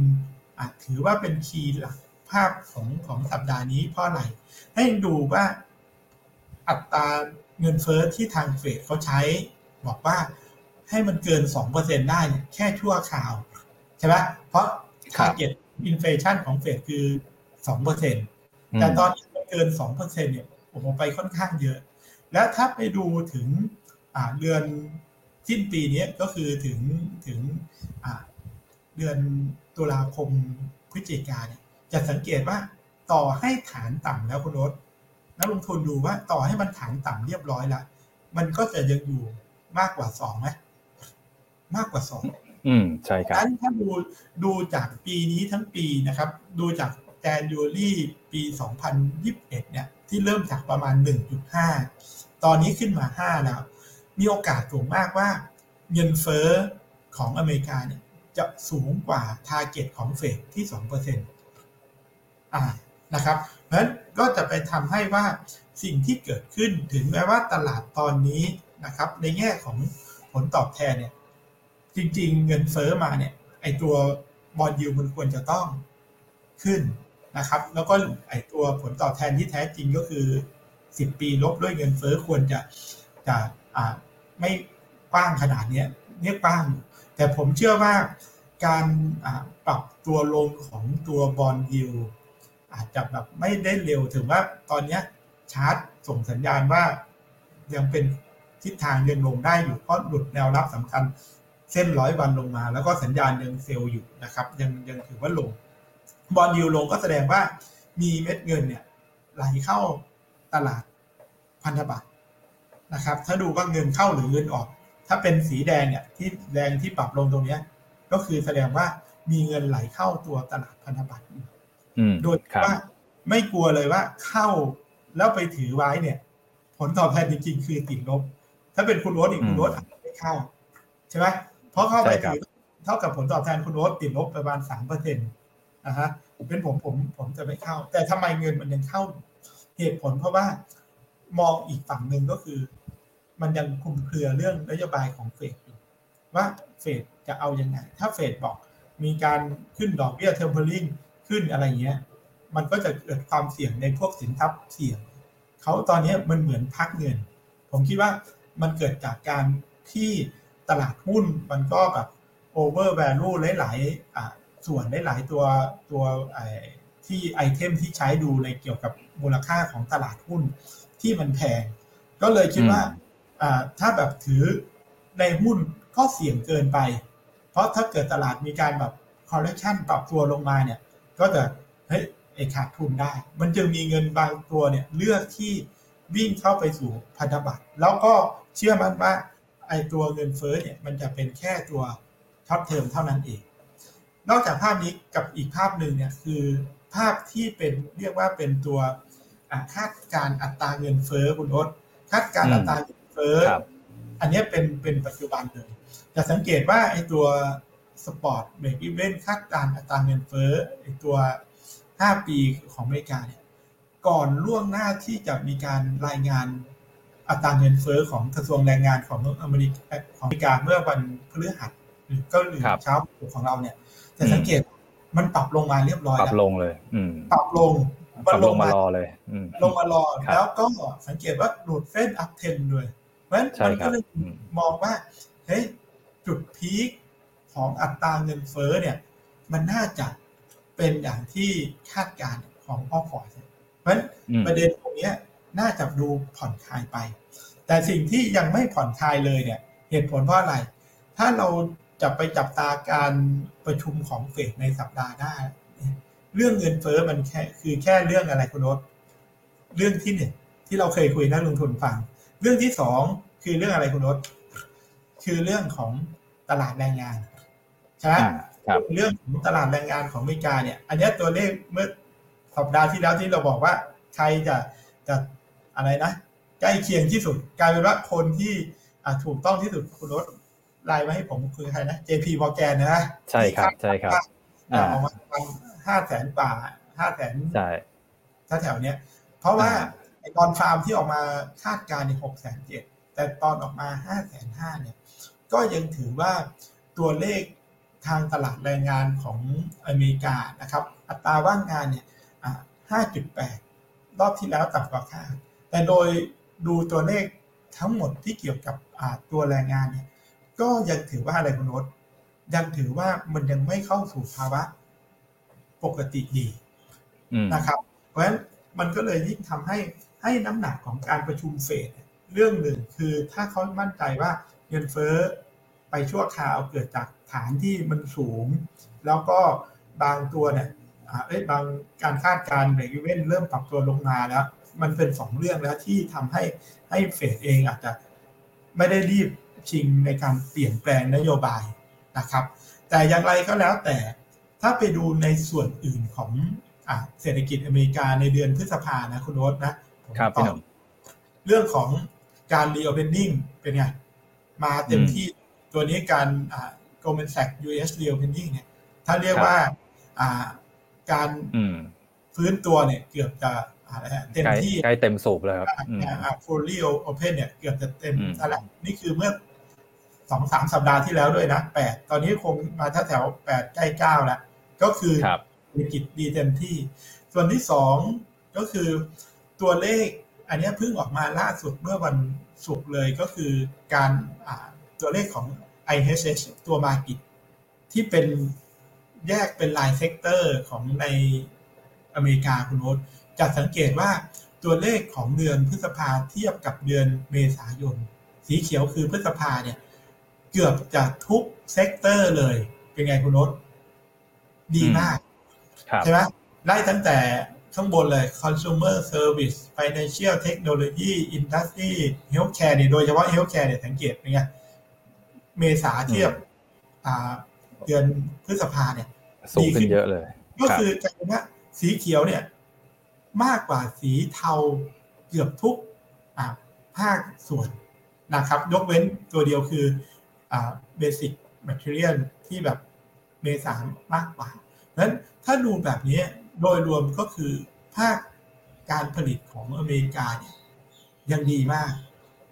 อะถือว่าเป็นคีย์หลักภาพของของสัปดาห์นี้เพราะอะไร ให้ดูว่าอัตราเงินเฟ้อที่ทางเฟดเขาใช้ บอกว่าให้มันเกิน 2%ได้เนี่ยแค่ชั่วคราว ใช่ไหมเพราะครับ target inflation ของเฟดคือ2%อืมแต่ตอนนี้มันเกิน 2%เนี่ยโอ้โหไปค่อนข้างเยอะ แล้วถ้าไปดูถึงอ่าเดือน สิ้นปีนี้ก็คือถึงถึงอ่าเดือนตุลาคมพฤศจิกาเนี่ยจะสังเกตว่าต่อให้ฐานต่ำแล้วคุณรถนักลงทุนดูว่าต่อให้มันฐานต่ำเรียบร้อยแล้วมันก็จะยังอยู่มากกว่าสองไหมมากกว่าสองอืมใช่ครับนั้นถ้าดูดูจากปีนี้ทั้งปีนะครับ ดูจากแจนยูรี่ปี2021เนี่ย ที่เริ่มจากประมาณ1.5ตอนนี้ขึ้นมา5แล้ว มีโอกาสสูงมากว่าเงินเฟ้อของอเมริกาเนี่ยจะสูงกว่าทาร์เก็ตของเฟดที่2%อ่านะครับ เพราะฉะนั้นก็จะไปทำให้ว่าสิ่งที่เกิดขึ้นถึงแม้ว่าตลาดตอนนี้นะครับ ในแง่ของผลตอบแทนเนี่ย จริง ๆ เงินเฟ้อมาเนี่ย ไอตัวบอลยูมันควรจะต้องขึ้นนะครับ แล้วก็ไอตัวผลตอบแทนที่แท้จริงก็คือ 10 ปีลบด้วยเงินเฟ้อควรจะจะอ่า ไม่กว้างขนาดนี้เนี่ยกว้าง แต่ผมเชื่อว่าการปรับตัวลงของตัวบอลยูอาจจะแบบไม่ได้เร็วถึงว่าตอนนี้ชาร์ตส่งสัญญาณว่ายังเป็นทิศทางยังลงได้อยู่เพราะหลุดแนวรับสำคัญเส้นร้อยวันลงมา แล้วก็สัญญาณยังเซลล์อยู่นะครับ ยังยังถือว่าลง บอลยูลงก็แสดงว่ามีเม็ดเงินเนี่ยไหลเข้าตลาดพันธบัตร นะครับ ถ้าดูว่าเงินเข้าหรือเงินออก ถ้าเป็นสีแดงเนี่ยที่แดงที่ปรับลงตรงเนี้ยก็คือแสดงว่ามีเงินไหลเข้าตัวตลาดพันธบัตรอืมโดยครับว่าไม่กลัวเลยว่าเข้าแล้วไปถือไว้เนี่ย ผลตอบแทนจริงๆคือติดลบ ถ้าเป็นคุณโรสอีกคุณโรสอาจจะไม่เข้าใช่ไหมเพราะเข้าไปใช่ครับถือเท่ากับผลตอบแทนคุณโรสติดลบประมาณสามเปอร์เซ็นต์นะฮะเป็นผมผมผมจะไม่เข้า แต่ทำไมเงินมันยังเข้าเหตุผลเพราะว่ามองอีกฝั่งหนึ่งก็คือ มันยังคุมเครือเรื่องนโยบายของเฟดอยู่ว่าเฟดจะเอาอย่างไง ถ้าเฟดบอกมีการขึ้นดอกเบี้ย tapering ขึ้นอะไรเงี้ย มันก็จะเกิดความเสี่ยงในพวกสินทรัพย์เสี่ยงเขาตอนนี้มันเหมือนพักเงิน ผมคิดว่ามันเกิดจากการที่ตลาดหุ้นมันก็แบบโอเวอร์แวลูหลายๆส่วนหลายๆตัวตัวที่ item ที่ใช้ดูในเกี่ยวกับมูลค่าของตลาดหุ้นที่มันแพง ก็เลยคิดว่า ถ้าแบบถือในหุ้นก็เสี่ยงเกินไป เพราะถ้าเกิดตลาดมีการแบบ correction ปรับตัวลงมาเนี่ย ก็จะเฮ้ยไอขาดทุนได้ มันจึงมีเงินบางตัวเนี่ยเลือกที่วิ่งเข้าไปสู่พันธบัตร แล้วก็เชื่อมั่นว่าไอตัวเงินเฟ้อเนี่ยมันจะเป็นแค่ตัว short term เท่านั้นเอง นอกจากภาพนี้กับอีกภาพหนึ่งเนี่ยคือภาพที่เป็นเรียกว่าเป็นตัวคาดการณ์อัตราเงินเฟ้อคุณรถคาดการณ์อัตราเงินเฟ้ออันนี้เป็นเป็นปัจจุบันเลยจะสังเกตว่าไอตัว spot breakeven คาดการณ์อัตราเงินเฟ้อไอตัว 5 ปีของอเมริกาเนี่ยก่อนล่วงหน้าที่จะมีการรายงานอัตราเงินเฟ้อของกระทรวงแรงงานของอเมริกาของอเมริกาเมื่อวันพฤหัสหรือก็หรือเช้าของเราเนี่ยจะสังเกตมันปรับลงมาเรียบร้อยปรับลงเลย อืปรับลงปรับลงมารอเลยลงมารอแล้วก็สังเกตว่าหลุดเส้นอัพเทนด้วย เพราะฉะนั้นมันก็เลยมองว่าเฮ้ยจุดพีคของอัตราเงินเฟ้อเนี่ย มันน่าจะเป็นอย่างที่คาดการณ์ของพ่อฟอร์ดเพราะฉะนั้นประเด็นตรงนี้น่าจะดูผ่อนคลายไป แต่สิ่งที่ยังไม่ผ่อนคลายเลยเนี่ย เหตุผลเพราะอะไร ถ้าเราจะไปจับตาการประชุมของเฟดในสัปดาห์หน้า เรื่องเงินเฟ้อมันแค่คือแค่เรื่องอะไรคุณโนตเรื่องที่หนึ่งที่เราเคยคุยนักลงทุนฟัง เรื่องที่สองคือเรื่องอะไรคุณโนตคือเรื่องของตลาดแรงงานใช่ไหมเรื่องของตลาดแรงงานของอเมริกาเนี่ย อันนี้ตัวเลขเมื่อสัปดาห์ที่แล้วที่เราบอกว่าใครจะจะอะไรนะใกล้เคียงที่สุด กลายเป็นว่าคนที่ถูกต้องที่สุดคุณรถไลน์มาให้ผมคือใครนะ JP Morgan นะใช่ครับใช่ครับออกมาห้าแสนกว่าห้าแสนใช่ถ้าแถวเนี้ย เพราะว่าไอ ตอนฟาร์มที่ออกมาคาดการณ์ในหกแสนเจ็ดแต่ตอนออกมาห้าแสนห้าเนี่ย ก็ยังถือว่าตัวเลขทางตลาดแรงงานของอเมริกานะครับ อัตราว่างงานเนี่ยห้าจุดแปดรอบที่แล้วต่ำกว่าคาดแต่โดยดูตัวเลขทั้งหมดที่เกี่ยวกับตัวแรงงานเนี่ยก็ยังถือว่าอะไรคุณนศยังถือว่ามันยังไม่เข้าสู่ภาวะปกติดีนะครับ เพราะฉะนั้นมันก็เลยยิ่งทำให้ ให้น้ำหนักของการประชุมเฟดเรื่องหนึ่งคือถ้าเขามั่นใจว่าเงินเฟ้อไปชั่วคราวเกิดจากฐานที่มันสูง แล้วก็บางตัวเนี่ยเอ้ยบางการคาดการณ์ในอีเวนเริ่มปรับตัวลงมาแล้ว มันเป็นสองเรื่องแล้วที่ทำให้ให้เฟดเองอาจจะไม่ได้รีบชิงในการเปลี่ยนแปลงนโยบายนะครับ แต่อย่างไรก็แล้วแต่ถ้าไปดูในส่วนอื่นของอเศรษฐกิจอเมริกาในเดือนพฤษภานะคุณโอ๊ตนะ ครับพี่หนุ่มเรื่องของการรีโอเพนนิ่งเป็นไง มาเต็มที่ตัวนี้การอ่า Goldman Sachs US reopening เนี่ย ถ้าเรียกว่าอ่าการฟื้นตัวเนี่ย เกือบจะเต็มที่ใกล้เต็มสูบเลยครับอ่า fully open เนี่ย เกือบจะเต็มแล้วนี่คือเมื่อสองสามสัปดาห์ที่แล้วด้วยนะแปดตอนนี้คงมาแถวแปดใกล้เก้าแล้ว ก็คือเศรษฐกิจดีเต็มที่ ส่วนที่สองก็คือ ตัวเลขอันนี้เพิ่งออกมาล่าสุดเมื่อวันศุกร์เลยก็คือการตัวเลขของ IHS ตัว Markit ที่เป็นแยกเป็นราย sector ของในอเมริกาคุณโน้ตจะสังเกตว่าตัวเลขของเดือนพฤษภาเทียบกับเดือนเมษายน สีเขียวคือพฤษภาเนี่ยเกือบจะทุกsector เลย เป็นไงคุณโน้ตดีมากใช่ไหมไล่ตั้งแต่ ข้างบนเลย consumer service financial technology industry healthcare เนี่ยโดยเฉพาะ healthcare เนี่ยสังเกตเป็นไงเมษาเทียบเดือนพฤษภาเนี่ยสูงขึ้นเยอะเลย ก็คือกลายเป็นว่าสีเขียวเนี่ย มากกว่าสีเทาเกือบทุกภาคส่วนนะครับ ยกเว้นตัวเดียวคือ basic material ที่แบบเมษามากกว่านั้นถ้าดูแบบนี้ โดยรวมก็คือภาคการผลิตของอเมริกาเนี่ยยังดีมาก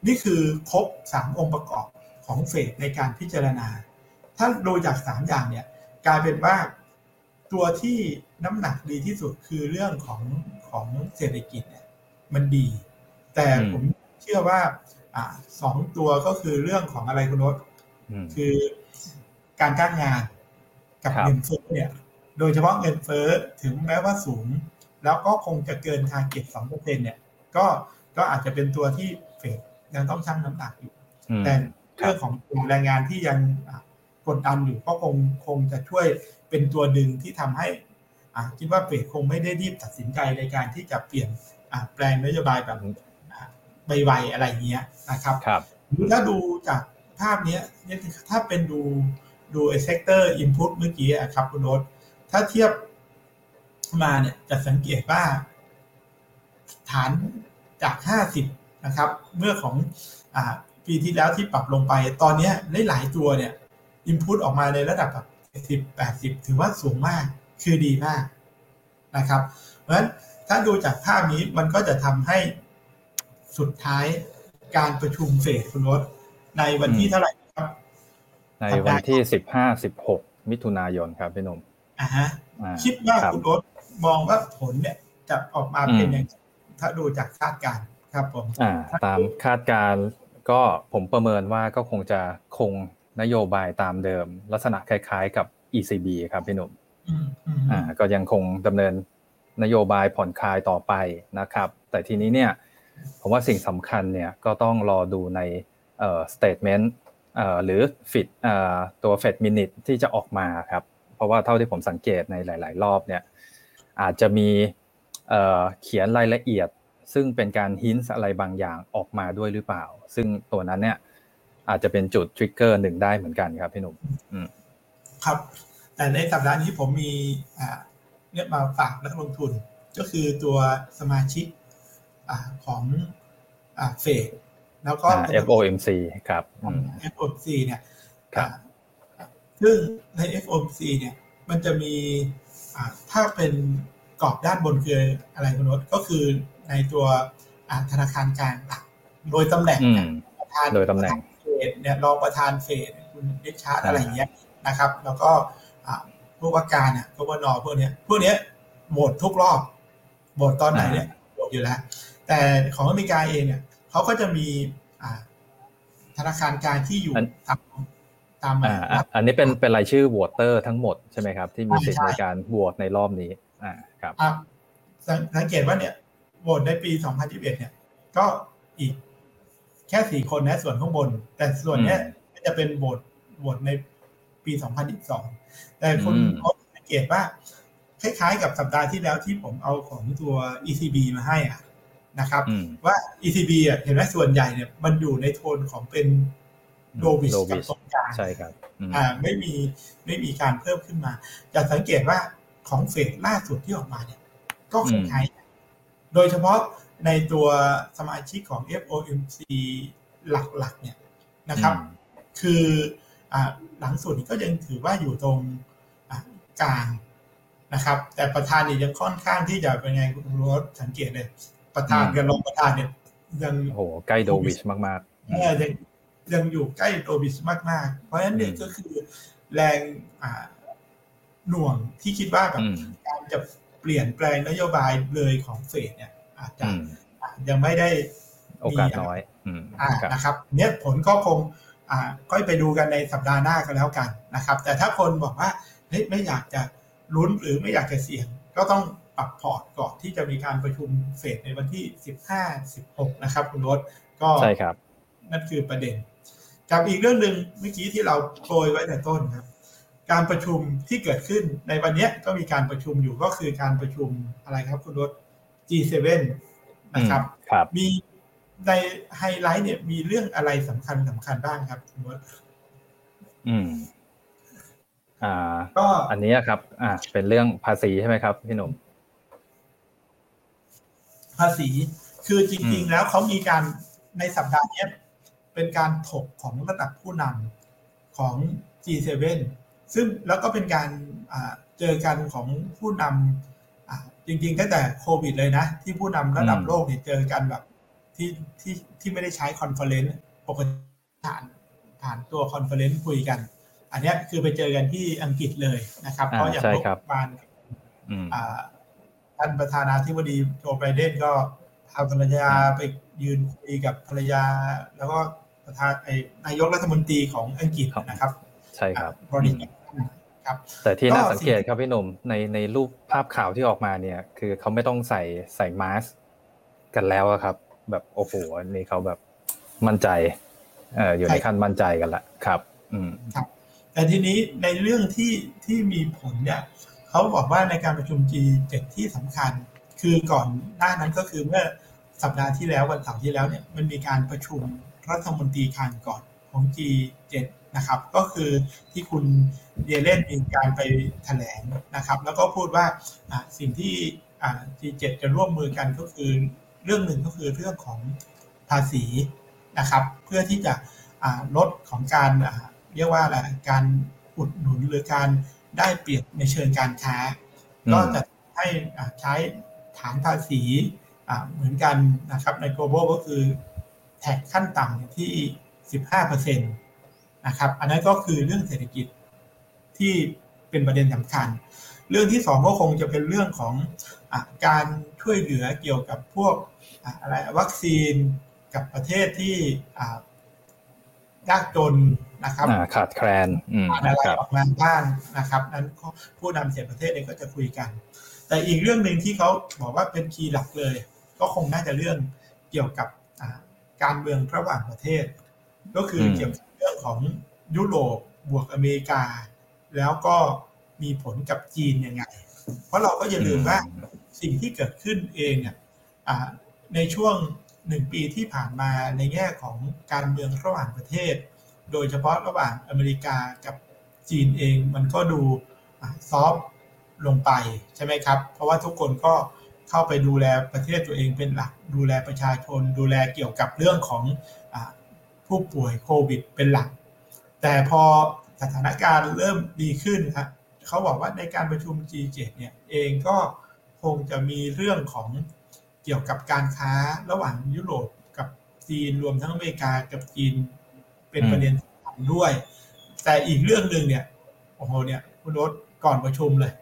นี่คือครบสามองค์ประกอบของเฟดในการพิจารณา ถ้าดูจากสามอย่างเนี่ยกลายเป็นว่าตัวที่น้ำหนักดีที่สุดคือเรื่องของของเศรษฐกิจเนี่ยมันดี แต่ผมเชื่อว่าอ่าสองตัวก็คือเรื่องของอะไรคุณนศคือการจ้างงานกับเงินเฟ้อเนี่ย โดยเฉพาะเงินเฟ้อถึงแม้ว่าสูง แล้วก็คงจะเกินทางเก็บสองเปอร์เซ็นเนี่ยก็ก็อาจจะเป็นตัวที่เฟดยังต้องชั่งน้ำหนักอยู่ แต่เรื่องของกลุ่มแรงงานที่ยังกดดันอยู่ก็คงคงจะช่วยเป็นตัวดึงที่ทำให้คิดว่าเฟดคงไม่ได้รีบตัดสินใจในการที่จะเปลี่ยนแปลงนโยบายแบบไวๆอะไรเงี้ยนะครับครับถ้าดูจากภาพนี้ถ้าเป็นดูดูไอ้ sector input เมื่อกี้ครับคุณโรส ถ้าเทียบมาเนี่ยจะสังเกตว่า ฐานจากห้าสิบนะครับ เมื่อของอปีที่แล้วที่ปรับลงไป ตอนนี้หลายตัวเนี่ยอินพุตออกมาในระดับแบบสิบแปดสิบถือว่าสูงมากคือดีมากนะครับ เพราะฉะนั้นถ้าดูจากภาพนี้มันก็จะทำให้สุดท้ายการประชุมเฟดคุณรถในวันที่เท่าไหร่ครับ ในวันที่สิบห้าสิบหกมิถุนายนครับพี่หนุ่ม อ่าฮะคิดว่าคุณรถมองว่าผลเนี่ยจะออกมาเป็นอย่างถ้าดูจากคาดการครับผมอ่าตามคาดการก็ผมประเมินว่าก็คงจะคงนโยบายตามเดิม ลักษณะคล้ายๆกับ ECB ครับพี่หนุ่มอ่าก็ยังคงดำเนินนโยบายผ่อนคลายต่อไปนะครับ แต่ทีนี้เนี่ยผมว่าสิ่งสำคัญเนี่ยก็ต้องรอดูในเอ่อ statement เอ่อหรือฟิตเอ่อตัว Fed Minute ที่จะออกมาครับ เพราะว่าเท่าที่ผมสังเกตในหลาย ๆ รอบเนี่ยอาจจะมีเอ่อเขียนรายละเอียด ซึ่งเป็นการฮินส์อะไรบางอย่างออกมาด้วยหรือเปล่า ซึ่งตัวนั้นเนี่ยอาจจะเป็นจุดทริกเกอร์หนึ่งได้เหมือนกันครับพี่หนุ่มครับ แต่ในสัปดาห์นี้ผมมีเนี่ยมาฝากนักลงทุน ก็คือตัวสมาชิกของเฟดแล้วก็ FOMC ครับ FOMC เนี่ย ซึ่งใน FOMC เนี่ย มันจะมีถ้าเป็นกรอบด้านบนคืออะไรคุณนศก็คือในตัวธนาคารกลางหลัก โดยตำแหน่งประธานโดยตำแหน่งเฟดเนี่ยรองประธานเฟดคุณดิชาร์ดอะไรอย่างเงี้ยนะครับ แล้วก็พวกว่าการเนี่ยพวกนอพวกเนี้ยพวกเนี้ยโหวตทุกรอบโหวตตอนไหนเนี่ยโหวตอยู่แล้ว แต่ของอเมริกาเองเนี่ยเขาก็จะมีธนาคารกลางที่อยู่ตาม ตามอันนี้เป็นเป็นรายชื่อโหวตเตอร์ทั้งหมดใช่ไหมครับ ที่มีสิทธิ์ในการโหวตในรอบนี้อ่าครับสังเกตว่าเนี่ยโหวตในปี 2021 เนี่ย ก็อีกแค่สี่คนนะส่วนข้างบน แต่ส่วนเนี้ยจะเป็นโหวตโหวตในปี 2022 แต่คนสังเกตว่า คล้ายๆ กับสัปดาห์ที่แล้วที่ผมเอาของตัว ECB มาให้อะนะครับ ว่า ECB อะเห็นไหมส่วนใหญ่เนี่ยมันอยู่ในโทนของเป็น โดวิชกับตรงกลางใช่ครับอ่าไม่มีไม่มีการเพิ่มขึ้นมา จะสังเกตว่าของเฟดล่าสุดที่ออกมาเนี่ย ก็คล้ายโดยเฉพาะในตัวสมาชิกของ FOMC หลักๆ เนี่ยนะครับ คืออ่าหลังสุดก็ยังถือว่าอยู่ตรงกลางนะครับ แต่ประธานนี่ยังค่อนข้างที่จะเป็นไงคุณรสสังเกตเลย ประธานกับรองประธานเนี่ยยังโหใกล้โดวิชมากๆยัง ยังอยู่ใกล้โดวิชมาก ๆ เพราะฉะนั้นเนี่ยก็คือแรงหน่วงที่คิดว่าแบบการจะเปลี่ยนแปลงนโยบายเลยของเฟดเนี่ย อาจจะยังไม่ได้โอกาสน้อยนะครับ เนี่ยผลก็คงก็ไปดูกันในสัปดาห์หน้าก็แล้วกันนะครับ แต่ถ้าคนบอกว่าเฮ้ยไม่อยากจะลุ้นหรือไม่อยากจะเสี่ยง ก็ต้องปรับพอร์ตก่อนที่จะมีการประชุมเฟดในวันที่ 15-16 นะครับ คุณรถก็ใช่ครับ นั่นคือประเด็น กับอีกเรื่องหนึ่งเมื่อกี้ที่เราโปรยไว้แต่ต้นครับ การประชุมที่เกิดขึ้นในวันนี้ก็มีการประชุมอยู่ก็คือการประชุมอะไรครับคุณรถ G7 นะครับรบมีในไฮไลท์เนี่ยมีเรื่องอะไรสำคัญสำคัญบ้างครับคุณรถอืม อ่า ก็อันนี้ครับ อ่า เป็นเรื่องภาษีใช่ไหมครับพี่หนุ่มภาษี คือจริง ๆ แล้วเขามีการในสัปดาห์นี้ เป็นการถกของระดับผู้นำของ G7 ซึ่งแล้วก็เป็นการเจอกันของผู้นำจริงๆตั้งแต่โควิดเลยนะ ที่ผู้นำระดับโลกเนี่ยเจอกันแบบที่ที่ที่ไม่ได้ใช้ conference ปกติผ่านผ่านตัว conference คุยกัน อันนี้คือไปเจอกันที่อังกฤษเลยนะครับเพราะอย่างรัฐบาลท่านประธานาธิบดีโจไบเดนก็พาภรรยาไปยืนคุยกับภรรยา แล้วก็ ประธานนายกรัฐมนตรีของอังกฤษนะครับ ใช่ครับบริครับแต่ที่น่าสังเกตครับพี่หนุ่มในในรูปภาพข่าวที่ออกมาเนี่ย คือเขาไม่ต้องใส่ใส่มาสกันแล้วครับ แบบโอ้โหนี่เขาแบบมั่นใจเอออยู่ในขั้นมั่นใจกันละครับ อืมครับแต่ทีนี้ในเรื่องที่ที่มีผลเนี่ยเขาบอกว่าในการประชุม G7 ที่สำคัญ คือก่อนหน้านั้นก็คือเมื่อสัปดาห์ที่แล้ววันเสาร์ที่แล้วเนี่ยมันมีการประชุม รัฐมนตรีคลังก่อนของ G7 นะครับ ก็คือที่คุณเดียเล่นมีการไปแถลงนะครับ แล้วก็พูดว่าสิ่งที่ G7 จะร่วมมือกันก็คือเรื่องหนึ่งก็คือเรื่องของภาษีนะครับ เพื่อที่จะลดของการเรียกว่าอะไรการอุดหนุนหรือการได้เปรียบในเชิงการค้า ก็จะให้ใช้ฐานภาษีเหมือนกันนะครับใน global ก็คือ แท็กขั้นต่ำที่ 15%นะครับ อันนั้นก็คือเรื่องเศรษฐกิจที่เป็นประเด็นสำคัญ เรื่องที่สองก็คงจะเป็นเรื่องของอการช่วยเหลือเกี่ยวกับพวกอะไรวัคซีนกับประเทศที่ยากจนนะครับขาดแคลนอะไรออกมาบ้างนะครับ นั้นผู้นำเสียประเทศเองก็จะคุยกัน แต่อีกเรื่องหนึ่งที่เขาบอกว่าเป็นคีย์หลักเลย ก็คงน่าจะเรื่องเกี่ยวกับ การเมืองระหว่างประเทศ ก็คือเกี่ยวกับเรื่องของยุโรปบวกอเมริกา แล้วก็มีผลกับจีนยังไง เพราะเราก็อย่าลืมว่าสิ่งที่เกิดขึ้นเองเนี่ยในช่วงหนึ่งปีที่ผ่านมาในแง่ของการเมืองระหว่างประเทศ โดยเฉพาะระหว่างอเมริกากับจีนเองมันก็ดูซอฟลงไปใช่ไหมครับ เพราะว่าทุกคนก็ เข้าไปดูแลประเทศตัวเองเป็นหลัก ดูแลประชาชน ดูแลเกี่ยวกับเรื่องของอผู้ป่วยโควิดเป็นหลัก แต่พอสถานการณ์เริ่มดีขึ้นครับเขาบอกว่าในการประชุม G7 เนี่ยเองก็คงจะมีเรื่องของเกี่ยวกับการค้าระหว่างยุโรปกับจีนรวมทั้งอเมริกากับจีนเป็นประเด็นสำคัญด้วย แต่อีกเรื่องหนึ่งเนี่ยโอ้โหเนี่ยคุณรถก่อนประชุมเลย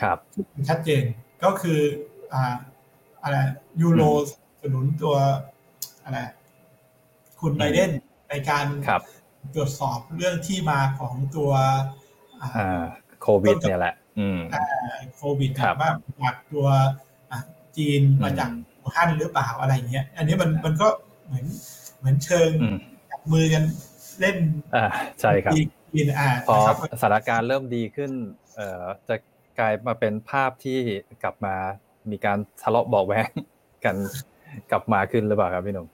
ครับ ชัดเจนก็คือ อ่าอะไรยูโรสนุนตัวอะไรคุณไบเดนในการตรวจสอบเรื่องที่มาของตัวโควิดเนี่ยแหละอืมโควิดว่าจากตัวจีนมาจากฮั่นหรือเปล่าอะไรเงี้ย อันนี้มันมันก็เหมือนเหมือนเชิงจับมือกันเล่นอ่าใช่ครับจีนอ่าพอสถานการณ์เริ่มดีขึ้น เอ่อจะกลายมาเป็นภาพที่กลับมา มีการทะเลาะบอกแว้งกันกลับมาขึ้นหรือเปล่าครับพี่หนุ่ม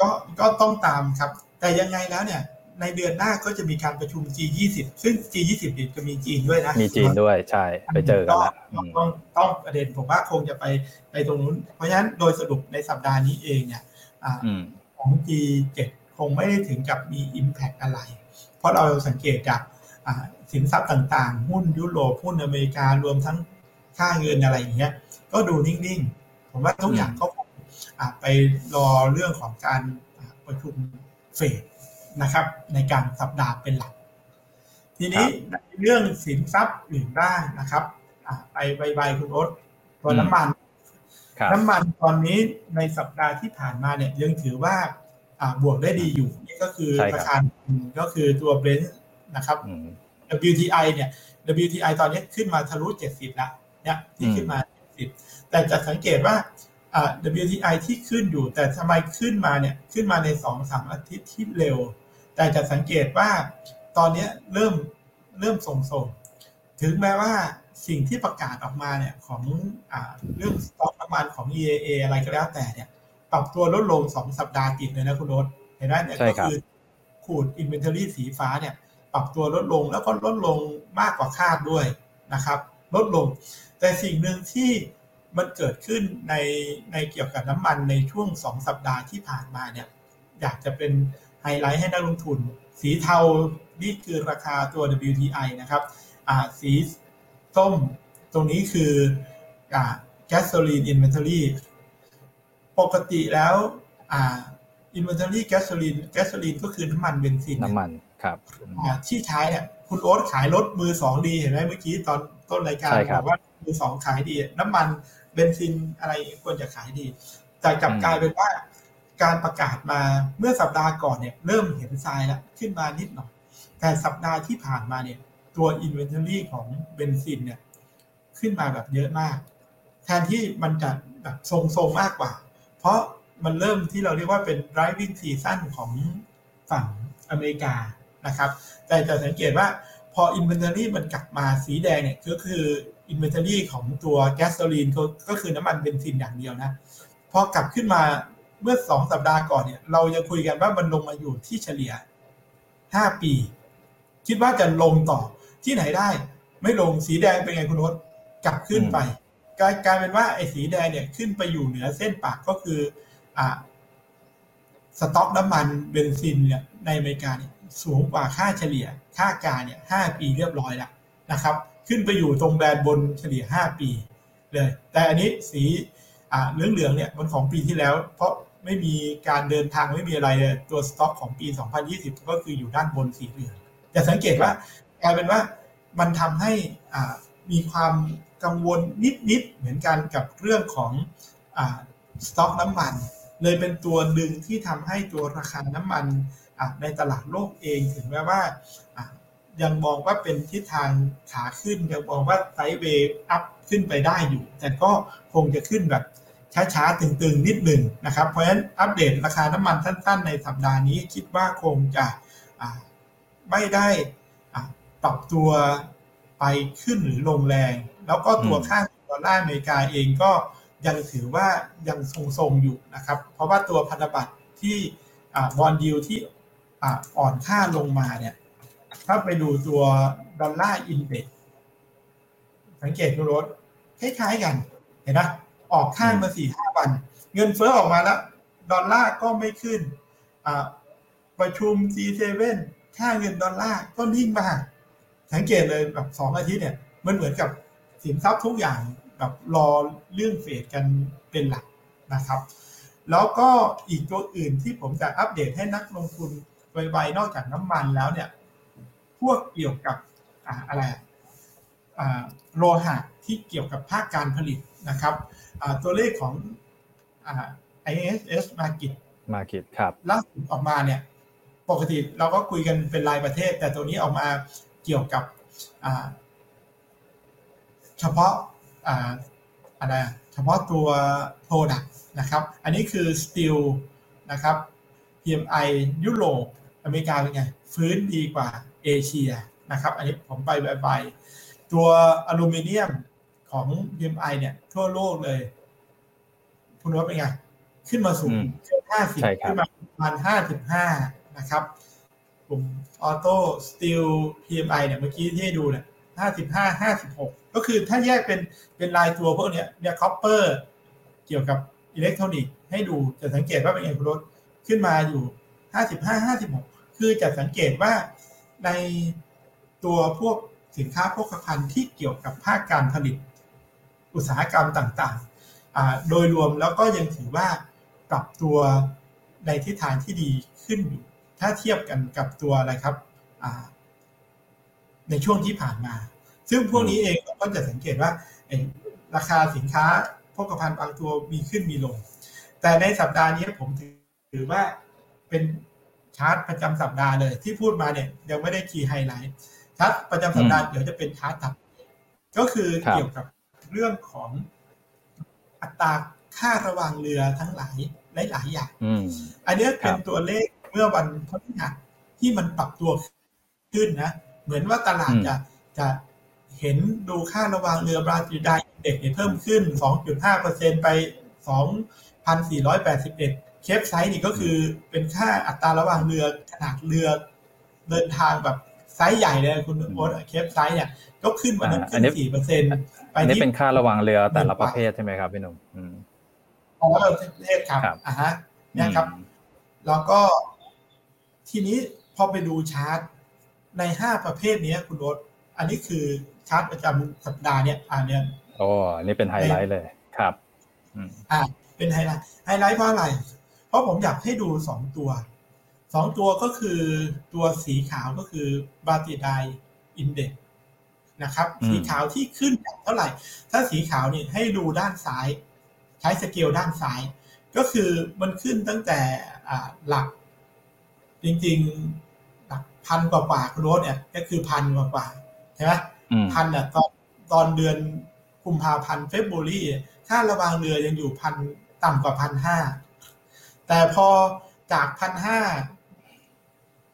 ก็ก็ต้องตามครับ แต่ยังไงแล้วเนี่ย ในเดือนหน้าก็จะมีการประชุม G20 ซึ่ง G20 จะมีจีนด้วยนะมีจีนด้วยใช่ ไปเจอกันแล้วต้องต้องประเด็นผมว่าคงจะไปไปตรงนู้น เพราะฉะนั้นโดยสรุปในสัปดาห์นี้เองเนี่ยของ G7 คงไม่ได้ถึงกับมี Impact อะไร เพราะเราสังเกตจากสินทรัพย์ต่างๆ หุ้นยุโรปหุ้นอเมริการวมทั้งค่าเงินอะไรอย่างเงี้ย ก็ดูนิ่งๆ ผมว่าทุกอย่างก็ไปรอเรื่องของการประชุมเฟดนะครับ ในการสัปดาห์เป็นหลัก ทีนี้เรื่องสินทรัพย์อื่นบ้างนะครับไปใบๆคุณโอ๊ตตัวน้ำมัน น้ำมันตอนนี้ในสัปดาห์ที่ผ่านมาเนี่ยยังถือว่าบวกได้ดีอยู่ นี่ก็คือราคาก็คือตัวเบรนท์นะครับ WTI เนี่ย WTI ตอนนี้ขึ้นมาทะลุ 70 แล้วเนี่ยที่ขึ้นมา 70แต่จะสังเกตว่า WTI ที่ขึ้นอยู่ แต่ทำไมขึ้นมาเนี่ยขึ้นมาในสองสามอาทิตย์ที่เร็ว แต่จะสังเกตว่าตอนนี้เริ่มเริ่มส่งๆถึงแม้ว่าสิ่งที่ประกาศออกมาเนี่ยของอเรื่องสต็อกน้ำมันของ EAA อะไรก็แล้วแต่เนี่ยปรับตัวลดลงสองสัปดาห์ติดเลยนะคุณโนตเห็นไหมเนี่ยก็คือ crude inventory สีฟ้าเนี่ยปรับตัวลดลงแล้วก็ลดลงมากกว่าคาดด้วยนะครับ ลดลง แต่สิ่งหนึ่งที่มันเกิดขึ้นในในเกี่ยวกับน้ำมันในช่วงสองสัปดาห์ที่ผ่านมาเนี่ยอยากจะเป็นไฮไลท์ให้นักลงทุน สีเทานี่คือราคาตัว WTI นะครับอ่าสีส้มตรงนี้คืออ่า gasoline inventory ปกติแล้วอ่า inventory gasoline gasoline ก็คือน้ำมันเบนซินน้ำมันครับอ่าที่ใช้เนี่ยคุณโอ๊ตขายรถมือสองดีเห็นไหมเมื่อกี้ตอนต้นรายการใช่ครับบอกว่า มือสองขายดี น้ำมันเบนซินอะไรควรจะขายดี แต่กลับอืมกลายเป็นว่าการประกาศมาเมื่อสัปดาห์ก่อนเนี่ย เริ่มเห็นทรายแล้วขึ้นมานิดหน่อยแต่สัปดาห์ที่ผ่านมาเนี่ย ตัว Inventory ของเบนซินเนี่ย ขึ้นมาแบบเยอะมาก แทนที่มันจะแบบทรงๆมากกว่า เพราะมันเริ่มที่เราเรียกว่าเป็น driving season ของฝั่งอเมริกานะครับ แต่จะสังเกตว่าพอ Inventory มันกลับมาสีแดงเนี่ยก็คือ Inventory ของตัวแก๊สโซลีนก็ก็คือน้ำมันเบนซินอย่างเดียวนะ พอกลับขึ้นมาเมื่อสองสัปดาห์ก่อนเนี่ย เรายังคุยกันว่ามันลงมาอยู่ที่เฉลี่ย5ปี คิดว่าจะลงต่อที่ไหนได้ ไม่ลงสีแดงเป็นไงคุณโนตกลับขึ้นไปกลายกลายเป็นว่าไอ้สีแดงเนี่ยขึ้นไปอยู่เหนือเส้นปากก็คืออ่าสต็อกน้ำมันเบนซินเนี่ยในอเมริกาเนี่ยสูงกว่าค่าเฉลี่ยค่ากาเนี่ยห้าปีเรียบร้อยแล้วนะครับ ขึ้นไปอยู่ตรงแบนบนเฉลี่ย 5 ปีเลย แต่อันนี้สีอ่าเหลืองเนี่ยมันของปีที่แล้ว เพราะไม่มีการเดินทางไม่มีอะไรตัวสต็อกของปี 2020 ก็คืออยู่ด้านบนสีเหลืองจะสังเกตว่ากลายเป็นว่ามันทำให้มีความกังวลนิดๆเหมือนกันกับเรื่องของอสต็อกน้ำมัน เลยเป็นตัวดึงที่ทำให้ตัวราคาน้ำมันในตลาดโลกเองถึงแม้ว่า ยังมองว่าเป็นทิศทางขาขึ้นยังมองว่าไซด์เวย์อัพขึ้นไปได้อยู่ แต่ก็คงจะขึ้นแบบช้าๆ ตึงๆ นิดหนึ่งนะครับ เพราะฉะนั้นอัปเดตราคาน้ำมันสั้น ๆ ในสัปดาห์นี้คิดว่าคงจะไม่ได้ปรับตัวไปขึ้นหรือลงแรง แล้วก็ตัวค่าดอลลาร์อเมริกาเองก็ยังถือว่ายังทรงๆอยู่นะครับ เพราะว่าตัวพันธบัตรที่บอลดิวที่อ่อนค่าลงมาเนี่ย ถ้าไปดูตัว Dollar Index สังเกตดูโน้ตคล้ายๆกัน เห็นไหมออกข้างมาสี่ห้าวัน เงินเฟ้อออกมาแล้ว ดอลลาร์ก็ไม่ขึ้นอ่าประชุม G7 ค่าเงินดอลลาร์ก็นิ่งมากสังเกตเลยแบบสองอาทิตย์เนี่ย มันเหมือนกับสินทรัพย์ทุกอย่างแบบรอเรื่องเฟดกันเป็นหลักนะครับ แล้วก็อีกตัวอื่นที่ผมจะอัปเดตให้นักลงทุนไวๆนอกจากน้ำมันแล้วเนี่ย พวกเกี่ยวกับอ่าอะไรอะอ่าโลหะที่เกี่ยวกับภาคการผลิตนะครับอ่าตัวเลขของอ่า ISS Market มาคิดครับล่าสุดออกมาเนี่ยปกติเราก็คุยกันเป็นรายประเทศ แต่ตัวนี้ออกมาเกี่ยวกับอ่าเฉพาะอ่าอะไรอะเฉพาะตัว Product นะครับ อันนี้คือ Steel นะครับ PMI ยุโรปอเมริกาเป็นไง ฟื้นดีกว่า เอเชียนะครับอันนี้ผมไปบายๆตัวอลูมิเนียมของ PMI เนี่ย ทั่วโลกเลย คุณว่าเป็นไง ขึ้นมาสูงอืมเกือบห้าสิบใช่ครับขึ้นมาประมาณห้าสิบห้านะครับกลุ่มออโต้สตีล PMI เนี่ยเมื่อกี้ที่ให้ดูเนี่ยห้าสิบห้าห้าสิบหกก็คือถ้าแยกเป็นเป็นรายตัวพวกเนี้ยเนี่ย copper เกี่ยวกับอิเล็กทรอนิกส์ให้ดูจะสังเกตว่าเป็นไงคุณโน้ตขึ้นมาอยู่ห้าสิบห้าห้าสิบหกคือจะสังเกตว่า ในตัวพวกสินค้าโภคภัณฑ์ที่เกี่ยวกับภาคการผลิตอุตสาหกรรมต่างๆ โดยรวมแล้วก็ยังถือว่าปรับตัวในทิศทางที่ดีขึ้นอยู่ถ้าเทียบกันกับตัวอะไรครับในช่วงที่ผ่านมา ซึ่งพวกนี้เองเราก็จะสังเกตว่าราคาสินค้าโภคภัณฑ์บางตัวมีขึ้นมีลง แต่ในสัปดาห์นี้ผมถือว่าเป็น ชาร์ตประจำสัปดาห์เลยที่พูดมาเนี่ยยังไม่ได้ key highlight ชาร์ตประจำสัปดาห์เดี๋ยวจะเป็นชาร์ตถัดไปก็คือครับเกี่ยวกับเรื่องของอัตราค่าระวางเรือทั้งหลายหลาย ๆ อย่างอืมอันเนี้ยเป็นครับตัวเลขเมื่อวันพฤหัสที่มันปรับตัวขึ้นนะ เหมือนว่าตลาดอืมจะจะเห็นดูค่าระวางเรือ Baltic Dry Index เนี่ยเพิ่มขึ้น 2.5%ไป 2,481 Capesize นี่ก็คือเป็นค่าอัตราระวางเรือขนาดเรือเดินทางแบบไซส์ใหญ่เลยคุณโอ๊ต Capesize เนี่ยก็ขึ้นวันนั้นอ่าอัขึ้นนนี้สี่เปอร์เซ็นต์ไปอันนี้ที่เป็นค่าระวังเรือแต่ละหนึ่งประบาทเภทใช่ไหมครับพี่หนุ่มอืมของเราประเทศครับครับอ่าฮะเนี่ยครับ แล้วก็ทีนี้พอไปดูชาร์ตในห้าประเภทเนี้ยคุณโน้ตอันนี้คือชาร์ตประจำสัปดาห์เนี่ยอ่าเนี่ยโอ้อันนี่เป็นไฮไลท์เลยครับอืมอ่า เป็นไฮไลท์ไฮไลท์เพราะอะไร เพราะผมอยากให้ดูสองตัวสองตัวก็คือตัวสีขาวก็คือ Baltic Dry Index นะครับ สีขาวที่ขึ้นเท่าไหร่ ถ้าสีขาวนี่ให้ดูด้านซ้าย ใช้สเกลด้านซ้าย ก็คือมันขึ้นตั้งแต่หลัก จริงๆหลักพันกว่ากว่าโรสเนี่ย ก็คือพันกว่ากว่าใช่ไหมพันเนี่ยตอนตอนเดือนกุมภาพันธ์เฟบรุรีค่าระวางเรือยังอยู่พันต่ำกว่าพันห้า แต่พอจากพันห้า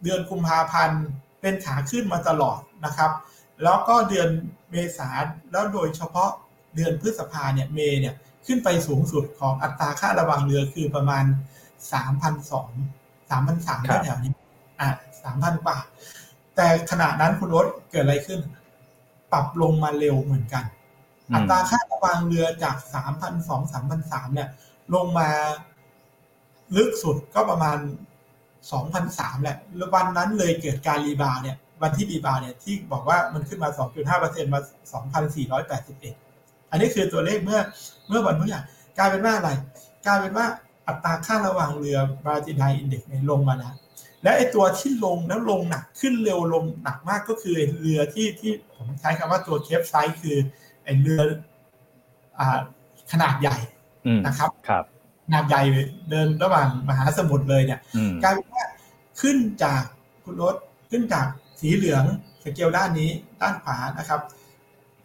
เดือนกุมภาพันธ์เป็นขาขึ้นมาตลอดนะครับ แล้วก็เดือนเมษาแล้วโดยเฉพาะเดือนพฤษภาเนี่ยเมเนี่ยขึ้นไปสูงสุดของอัตราค่าระวางเรือคือประมาณสามพันสองสามพันสามแถวนี้อะสามพันกว่า แต่ขณะนั้นคุณรถเกิดอะไรขึ้น ปรับลงมาเร็วเหมือนกัน อัตราค่าระวางเรือจากสามพันสองสามพันสามเนี่ย ลงมา ลึกสุดก็ประมาณ 2003 แหละแล้ววันนั้นเลยเกิดการ rebound เนี่ยวันที่ rebound เนี่ยที่บอกว่ามันขึ้นมา 2.5%มา 2,481 อันนี้คือตัวเลขเมื่อเมื่อวันพฤหัสกลายเป็นว่าอะไรกลายเป็นว่าอัตราค่าระวางเรือ Baltic Dry Index เนี่ยลงมาแล้วและไอตัวที่ลงแล้วลงหนักขึ้นเร็วลงหนักมากก็คือเรือที่ที่ผมใช้คำว่าตัว Capesize คือไอเรืออ่าขนาดใหญ่นะครับครับ ขนาดใหญ่เดินระหว่างมหาสมุทรเลยเนี่ยกลายเป็นว่าขึ้นจากคุณรถขึ้นจากสีเหลืองสเกลด้านนี้ด้านขวานะครับ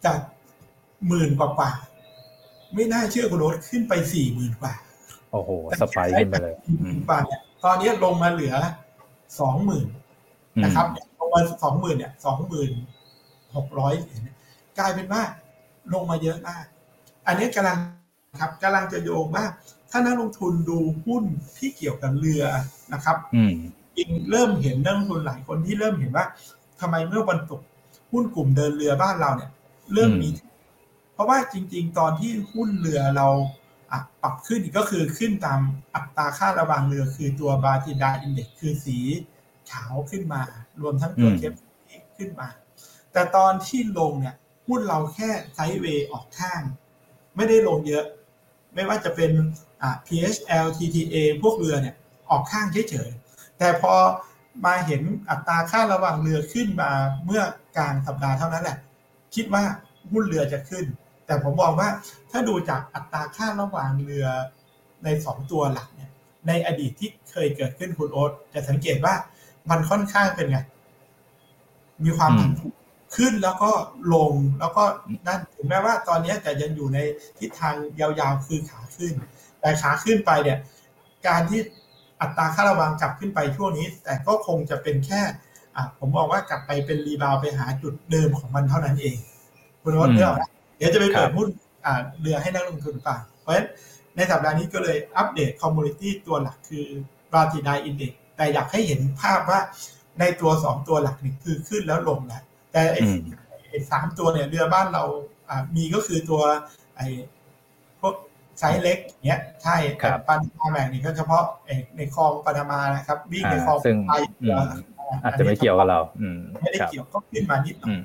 จากหมื่นกว่ากว่าไม่น่าเชื่อคุณรถขึ้นไปสี่หมื่นกว่าโอ้โหสไปขึ้นไปเลยกว่าเนี่ยตอนนี้ลงมาเหลือสองหมื่นนะครับลงมาสองหมื่นเนี่ยสองหมื่นหกร้อยกลายเป็นว่าลงมาเยอะมาก อันนี้กำลังครับกำลังจะโยงว่า ถ้านักลงทุนดูหุ้นที่เกี่ยวกับเรือนะครับจริงเริ่มเห็นนักลงทุนหลายคนที่เริ่มเห็นว่าทำไมเมื่อวันตกหุ้นกลุ่มเดินเรือบ้านเราเนี่ย เริ่มมี เพราะว่าจริง ๆ ตอนที่หุ้นเรือเราปรับขึ้นก็คือขึ้นตามอัตราค่าระวางเรือคือตัวบาติดาอินเด็กคือสีขาวขึ้นมา รวมทั้งตัวเคปขึ้นมา แต่ตอนที่ลงเนี่ยหุ้นเราแค่ไซด์เวย์ออกข้าง ไม่ได้ลงเยอะ ไม่ว่าจะเป็น PHL TTA พวกเรือเนี่ยออกข้างเฉยๆ แต่พอมาเห็นอัตราค่าระหว่างเรือขึ้นมาเมื่อกลางสัปดาห์เท่านั้นแหละ คิดว่าหุ้นเรือจะขึ้น แต่ผมบอกว่าถ้าดูจากอัตราค่าระหว่างเรือในสองตัวหลักเนี่ยในอดีตที่เคยเกิดขึ้นคุณโอ๊ตจะสังเกตว่ามันค่อนข้างเป็นไง มีความผันผวนขึ้นแล้วก็ลงแล้วก็นั่นถึงแม้ว่าตอนนี้จะยังอยู่ในทิศทางยาวๆคือขาขึ้น แต่ขาขึ้นไปเนี่ย การที่อัตราค่าระวังกลับขึ้นไปช่วงนี้ แต่ก็คงจะเป็นแค่อะผมบอกว่ากลับไปเป็นรีบาวไปหาจุดเดิมของมันเท่านั้นเอง คุณวัดเรื่องเดี๋ยวจะไปเปิดหุ้นอ่าเรือให้นักลงทุนฟังเพราะฉะนั้นในสัปดาห์นี้ก็เลยอัปเดต commodity ตัวหลักคือ Baltic Dry Index แต่อยากให้เห็นภาพว่าในตัวสองตัวหลักนี่คือขึ้นแล้วลงแล้วแต่ไอ้สามตัวเนี่ยเรือบ้านเราอ่ามีก็คือตัวไอ้พวก ไซส์เล็กเนี้ยใช่แต่ Panamax นี่ก็เฉพาะในคลองปานามานะครับวิ่งในคลองไทยอาจจะไม่เกี่ยวกับเราไม่ได้เกี่ยวก็ขึ้นมานิดหน่อย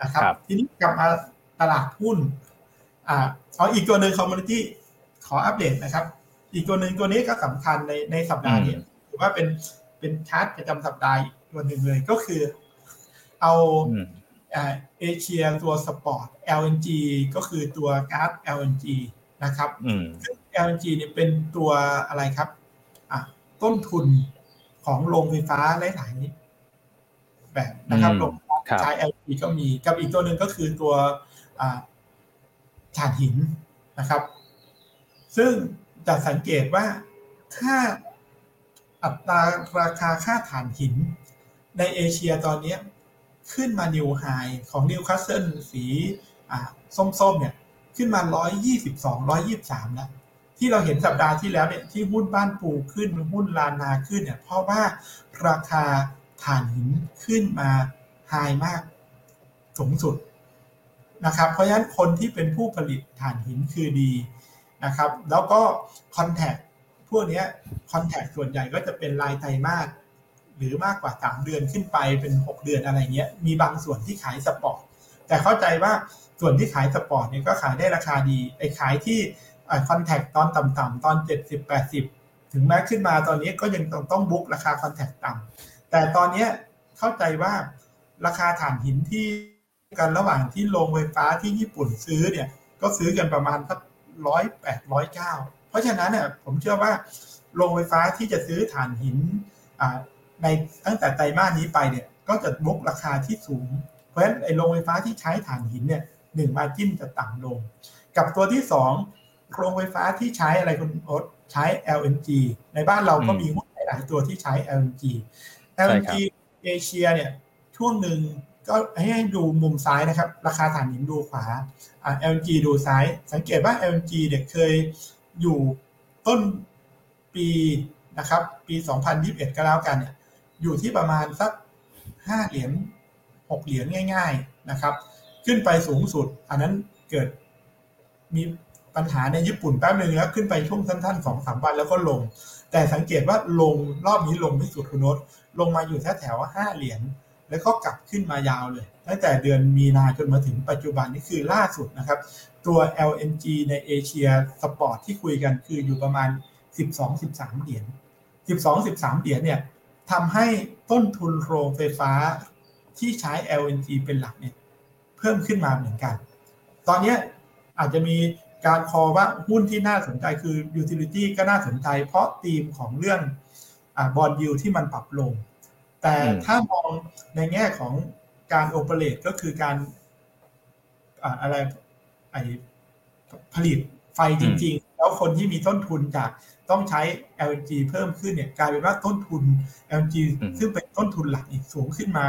นะครับ ทีนี้กลับมาตลาดหุ้นอ่าเอาอีกตัวหนึ่ง commodity ขออัปเดตนะครับ อีกตัวหนึ่งตัวนี้ก็สำคัญในในสัปดาห์นี้ถือว่าเป็นเป็นชาร์ตประจำสัปดาห์ตัวหนึ่งเลยก็คือ เอาเอเชียตัว spot LNG ก็คือตัวก๊าซ LNG นะครับซึ่ง LNG เนี่ยเป็นตัวอะไรครับอะต้นทุนของโรงไฟฟ้าหลายๆแบบนะครับโรงใช้ LNG ก็มีกับอีกตัวหนึ่งก็คือตัวถ่านหินนะครับ ซึ่งจะสังเกตว่าถ้าอัตราราคาค่าถ่านหิน ในเอเชียตอนนี้ขึ้นมา new high ของนิวคาสเซิลสีส้มๆเนี่ย ขึ้นมา 122 123 แล้ว ที่เราเห็นสัปดาห์ที่แล้วเนี่ยที่หุ้นบ้านปูขึ้นหุ้นลานนาขึ้นเนี่ยเพราะว่าราคาถ่านหินขึ้นมาไฮมากสูงสุดนะครับ เพราะฉะนั้นคนที่เป็นผู้ผลิตถ่านหินคือดีนะครับ แล้วก็คอนแทคพวกนี้คอนแทคส่วนใหญ่ก็จะเป็นรายไตรมาสหรือมากกว่า 3 เดือนขึ้นไปเป็น 6 เดือนอะไรเงี้ย มีบางส่วนที่ขายสปอร์ตแต่เข้าใจว่า ส่วนที่ขาย spot เนี่ยก็ขายได้ราคาดีไอ้ขายที่ contract ตอนต่ำๆตอน 70 80 ถึงแม้ขึ้นมาตอนนี้ก็ยังต้องต้อง book ราคา contract ต่ำแต่ตอนนี้เข้าใจว่าราคาถ่านหินที่กันระหว่างที่โรงไฟฟ้าที่ญี่ปุ่นซื้อเนี่ยก็ซื้อกันประมาณสักร้อยแปดร้อยเก้าเพราะฉะนั้นเนี่ยผมเชื่อว่าโรงไฟฟ้าที่จะซื้อถ่านหินในตั้งแต่ไตรมาสนี้ไปเนี่ยก็จะบุกราคาที่สูง เพราะฉะนั้นไอ้โรงไฟฟ้าที่ใช้ถ่านหินเนี่ย หนึ่งมาจิ้นจะต่ำลง กับตัวที่สองโรงไฟฟ้าที่ใช้อะไรคุณโอ๊ตใช้ LNG ในบ้านเราก็มีหุ้นหลายตัวที่ใช้ LNG LNG เอเชียเนี่ยช่วงหนึ่งก็ให้ดูมุมซ้ายนะครับ ราคาถ่านหินดูขวา LNG ดูซ้าย สังเกตว่า LNG เนี่ยเคยอยู่ต้นปีนะครับปี 2021 ก็แล้วกันเนี่ยอยู่ที่ประมาณสัก 5 เหรียญ 6 เหรียญง่าย ๆ นะครับ ขึ้นไปสูงสุด อันนั้นเกิดมีปัญหาในญี่ปุ่นแป๊บหนึ่งแล้วขึ้นไปช่วงสั้นๆสองสามวันแล้วก็ลง แต่สังเกตว่าลงรอบนี้ลงไม่สุดคุณนศลงมาอยู่แถวแถวห้าเหรียญแล้วก็กลับขึ้นมายาวเลย ตั้งแต่เดือนมีนาจนมาถึงปัจจุบันนี่คือล่าสุดนะครับ ตัว LNG ในเอเชีย spot ที่คุยกันคืออยู่ประมาณ 12-13 เหรียญ12-13 เหรียญเนี่ยทำให้ต้นทุนโรงไฟฟ้าที่ใช้ LNG เป็นหลักเนี่ย เพิ่มขึ้นมาเหมือนกัน ตอนนี้อาจจะมีการ call ว่าหุ้นที่น่าสนใจคือ utility ก็น่าสนใจ เพราะธีมของเรื่อง bond yield ที่มันปรับลง แต่ถ้ามองในแง่ของการโอเปเรตก็คือการอะไรไอผลิตไฟจริง ๆ แล้วคนที่มีต้นทุนจากต้องใช้ LNG เพิ่มขึ้นเนี่ยกลายเป็นว่าต้นทุน LNG ซึ่งเป็นต้นทุนหลักอีกสูงขึ้นมา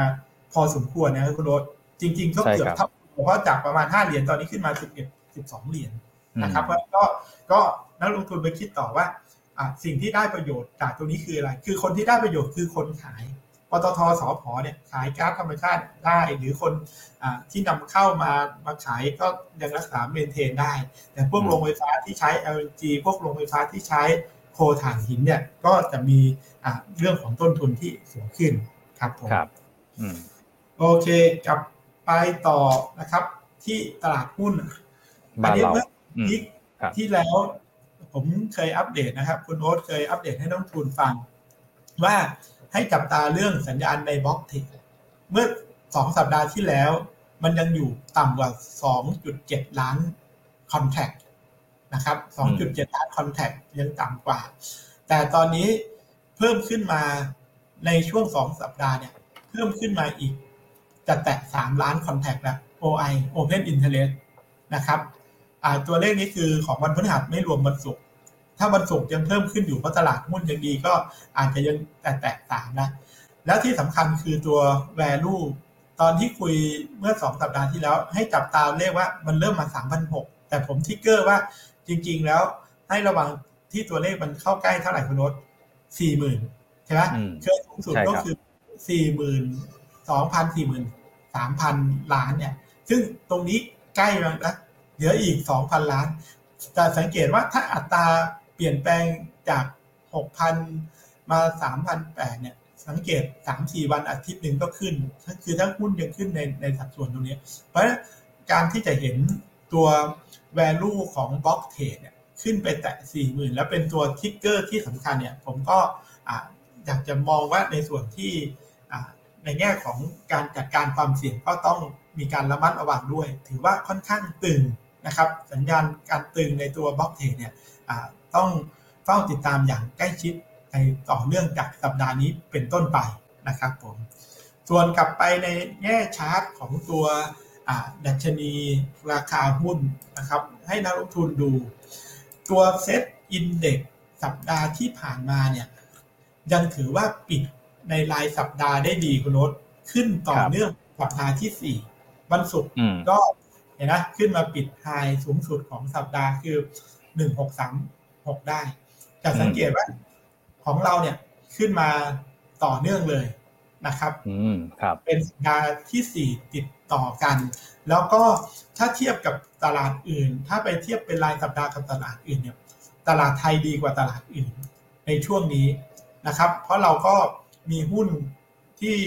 พอสมควรนะคุณรถ จริงๆก็เกือบเท่าเพราะจากประมาณ5เหรียญตอนนี้ขึ้นมา11 12เหรียญนะครับเพราะก็ก็นักลงทุนไปคิดต่อว่าสิ่งที่ได้ประโยชน์จากตรงนี้คืออะไร คือคนที่ได้ประโยชน์คือคนขายปตทสพเนี่ยขายก๊าซธรรมชาติได้ หรือคนที่นำเข้ามามาขายก็ยังรักษาเมนเทนได้ แต่พวกโรงไฟฟ้าที่ใช้ LNG พวกโรงไฟฟ้าที่ใช้โคถ่านหินเนี่ยก็จะมีเรื่องของต้นทุนที่สูงขึ้นครับผมครับโอเคกลับ ไปต่อนะครับ ที่ตลาดหุ้นบ้านเราที่ที่แล้วผมเคยอัปเดตนะครับ คุณโอ๊ตเคยอัปเดตให้นักทุนฟัง ว่าให้จับตาเรื่องสัญญาณในบล็อกเทคเมื่อสองสัปดาห์ที่แล้ว มันยังอยู่ต่ำกว่า 2.7 ล้านคอนแทคนะครับ 2.7 ล้านคอนแทคยังต่ำกว่า แต่ตอนนี้เพิ่มขึ้นมาในช่วง2สัปดาห์เนี่ย เพิ่มขึ้นมาอีก จะแตะ 3 ล้านคอนแทคแล้ว OI Open Interest นะครับตัวเลขนี้คือของวันพฤหัสไม่รวมวันศุกร์ถ้าวันศุกร์ยังเพิ่มขึ้นอยู่เพราะตลาดหุ้นยังดีก็อาจจะยังแต่แตกต่างนะแล้วที่สำคัญคือตัว value ตอนที่คุยเมื่อสองสัปดาห์ที่แล้ว ให้จับตาเลขว่ามันเริ่มมา3,600แต่ผมทิกเกอร์ว่าจริง ๆ แล้วให้ระวังที่ตัวเลขมันเข้าใกล้เท่าไหร่คุณโนตสี่หมื่นใช่ไหมเคยสูงสุดก็คือสี่หมื่น สามพันล้านเนี่ย ซึ่งตรงนี้ใกล้แล้วนะเหลืออีกสองพันล้าน แต่สังเกตว่าถ้าอัตราเปลี่ยนแปลงจาก6,000มา3,008เนี่ย สังเกต3-4วันอาทิตย์หนึ่งก็ขึ้น คือถ้าหุ้นยังขึ้นในในสัดส่วนตรงนี้ เพราะการที่จะเห็นตัว value ของบล็อกเทรดเนี่ยขึ้นไปแตะ40,000แล้วเป็นตัวทิกเกอร์ที่สำคัญเนี่ย ผมก็อยากจะมองว่าในส่วนที่ ในแง่ของการจัดการความเสี่ยงก็ต้องมีการระมัดระวังด้วย ถือว่าค่อนข้างตึงนะครับ สัญญาณการตึงในตัว block trade เนี่ยต้องเฝ้าติดตามอย่างใกล้ชิดในต่อเนื่องจากสัปดาห์นี้เป็นต้นไปนะครับผมส่วนกลับไปในแง่ชาร์ตของตัวดัชนีราคาหุ้นนะครับ ให้นักลงทุนดู ตัว SET Index สัปดาห์ที่ผ่านมาเนี่ยยังถือว่าปิด ในรายสัปดาห์ได้ดีคุณโนตขึ้นต่อเนื่องสัปดาห์ที่4วันศุกร์ก็เห็นนะขึ้นมาปิดไฮสูงสุดของสัปดาห์คือ163หกได้จะสังเกตว่าของเราเนี่ยขึ้นมาต่อเนื่องเลยนะครับอืมครับ เป็นสัญญาที่สี่ติดต่อกัน แล้วก็ถ้าเทียบกับตลาดอื่น ถ้าไปเทียบเป็นรายสัปดาห์กับตลาดอื่นเนี่ย ตลาดไทยดีกว่าตลาดอื่น ในช่วงนี้นะครับ เพราะเราก็ มีหุ้นที่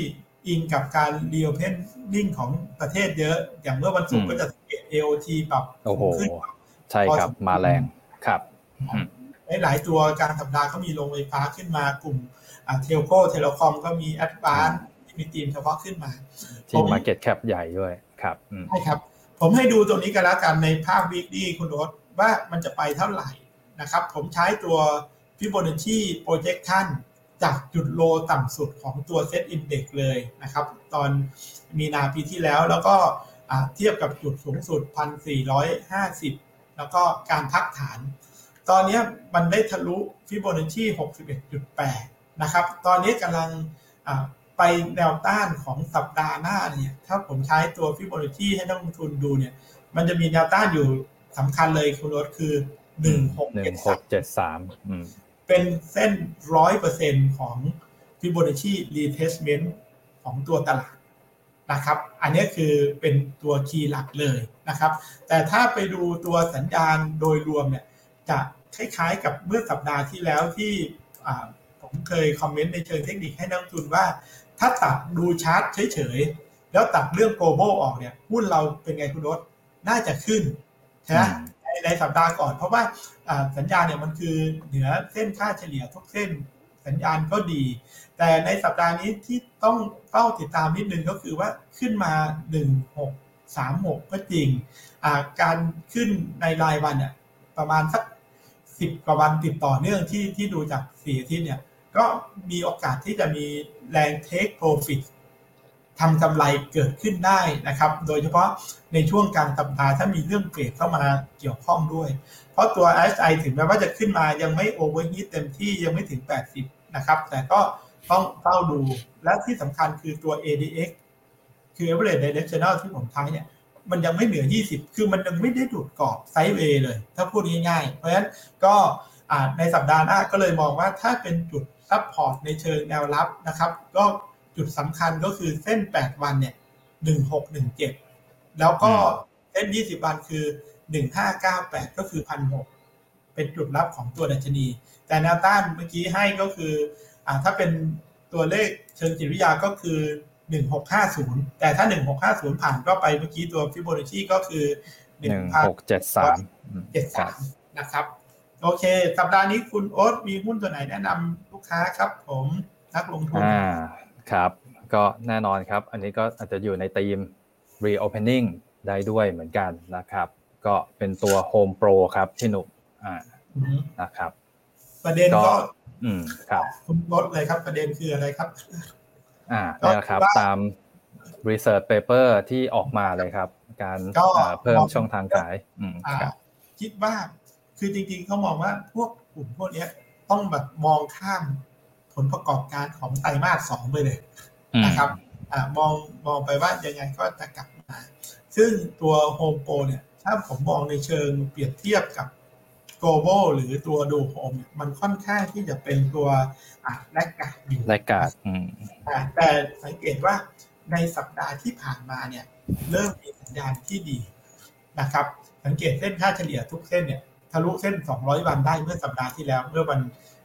อิงกับการ reopening ของประเทศเยอะ อย่างเมื่อวันศุกร์ก็จะสังเกต AOT ปรับขึ้นใช่ครับมาแรงครับหลายตัวกลางสัปดาห์ก็มีโรงไฟฟ้าขึ้นมากลุ่ม telco telecom ก็มี ADVANC ที่มีทีมเฉพาะขึ้นมาที่ market cap ใหญ่ด้วยครับใช่ครับ ผมให้ดูตรงนี้กันแล้วกันในภาพ weekly คุณรถว่ามันจะไปเท่าไหร่นะครับ ผมใช้ตัว Fibonacci projection จากจุด low ต่ำสุดของตัว SET Index เลยนะครับ ตอนมีนาปีที่แล้วแล้วก็เทียบกับจุดสูงสุด 1,450 แล้วก็การพักฐาน ตอนนี้มันได้ทะลุฟิโบนัชชี61.8 นะครับ ตอนนี้กำลังไปแนวต้านของสัปดาห์หน้าเนี่ย ถ้าผมใช้ตัวฟิโบนัชชีให้นักลงทุนดูเนี่ย มันจะมีแนวต้านอยู่สำคัญเลยคุณรถคือ 1673 เป็นเส้นร้อยเปอร์เซ็นของ Fibonacci retracement ของตัวตลาดนะครับ อันนี้คือเป็นตัว key หลักเลยนะครับ แต่ถ้าไปดูตัวสัญญาณโดยรวมเนี่ยจะคล้ายๆกับเมื่อสัปดาห์ที่แล้วที่ผมเคยคอมเมนต์ในเชิงเทคนิคให้นักทุนว่า ถ้าตัดดูชาร์ตเฉยๆ แล้วตัดเรื่องโกลบอลออกเนี่ยหุ้นเราเป็นไงคุณรถน่าจะขึ้นใช่ไหม ในสัปดาห์ก่อน เพราะว่าสัญญาณเนี่ยมันคือเหนือเส้นค่าเฉลี่ยทุกเส้นสัญญาณก็ดี แต่ในสัปดาห์นี้ที่ต้องเฝ้าติดตามนิดนึงก็คือว่าขึ้นมา 1636 ก็จริง การขึ้นในรายวันเนี่ยประมาณสักสิบกว่าวันติดต่อเนื่องที่ที่ดูจากสี่อาทิตย์เนี่ยก็มีโอกาสที่จะมีแรง take profit ทำกำไรเกิดขึ้นได้นะครับ โดยเฉพาะในช่วงกลางสัปดาห์ถ้ามีเรื่องเกรดเข้ามาเกี่ยวข้องด้วย เพราะตัว RSI ถึงแม้ว่าจะขึ้นมายังไม่ overheat เต็มที่ยังไม่ถึง 80 นะครับ แต่ก็ต้องเฝ้าดูและที่สำคัญคือตัว ADX คือ average directional ที่ผมใช้เนี่ยมันยังไม่เหนือ 20 คือมันยังไม่ได้ดูดกรอบไซด์เวย์เลย ถ้าพูดง่ายๆ เพราะฉะนั้นก็ในสัปดาห์หน้าก็เลยมองว่าถ้าเป็นจุดซับพอร์ตในเชิงแนวรับนะครับ ก็ จุดสำคัญก็คือเส้น 8 วันเนี่ย 1617 แล้วก็เส้น 20 วันคือ 1598 ก็คือ 1,600 เป็นจุดรับของตัวดัชนี แต่แนวต้านเมื่อกี้ให้ก็คืออ่าถ้าเป็นตัวเลขเชิงจิตวิทยาก็คือ 1650 แต่ถ้า 1650 ผ่านก็ไปเมื่อกี้ตัวฟิโบนัชชีก็คือ1673 73 นะครับโอเค สัปดาห์นี้คุณโอ๊ตมีหุ้นตัวไหนแนะนำลูกค้าครับผมนักลงทุนอ่า ครับ ก็แน่นอนครับ อันนี้ก็อาจจะอยู่ในธีม reopening ได้ด้วยเหมือนกันนะครับ ก็เป็นตัว Home Pro ครับที่หนุอ่านะครับ ประเด็นก็ อืมครับคุณรถเลยครับ ประเด็นคืออะไรครับ อ่านี่ครับ ตาม research paper ที่ออกมาเลยครับ การเพิ่มช่องทางขาย อืมครับคิดว่าคือจริงๆเขามองว่าพวกกลุ่มพวกนี้ต้องแบบมองข้าม ผลประกอบการของไตรมาสสองไปเลยนะครับอมองมองไปว่ายังไงก็จะกลับมา ซึ่งตัวโฮมโปรเนี่ย ถ้าผมมองในเชิงเปรียบเทียบกับ global หรือตัวดูโฮมมันค่อนข้างที่จะเป็นตัวแลกกาดอยู่แลกกาดแต่สังเกตว่าในสัปดาห์ที่ผ่านมาเนี่ย เริ่มมีสัญญาณที่ดีนะครับ สังเกตเส้นค่าเฉลี่ยทุกเส้นเนี่ยทะลุเส้น 200 วันได้เมื่อสัปดาห์ที่แล้วเมื่อวัน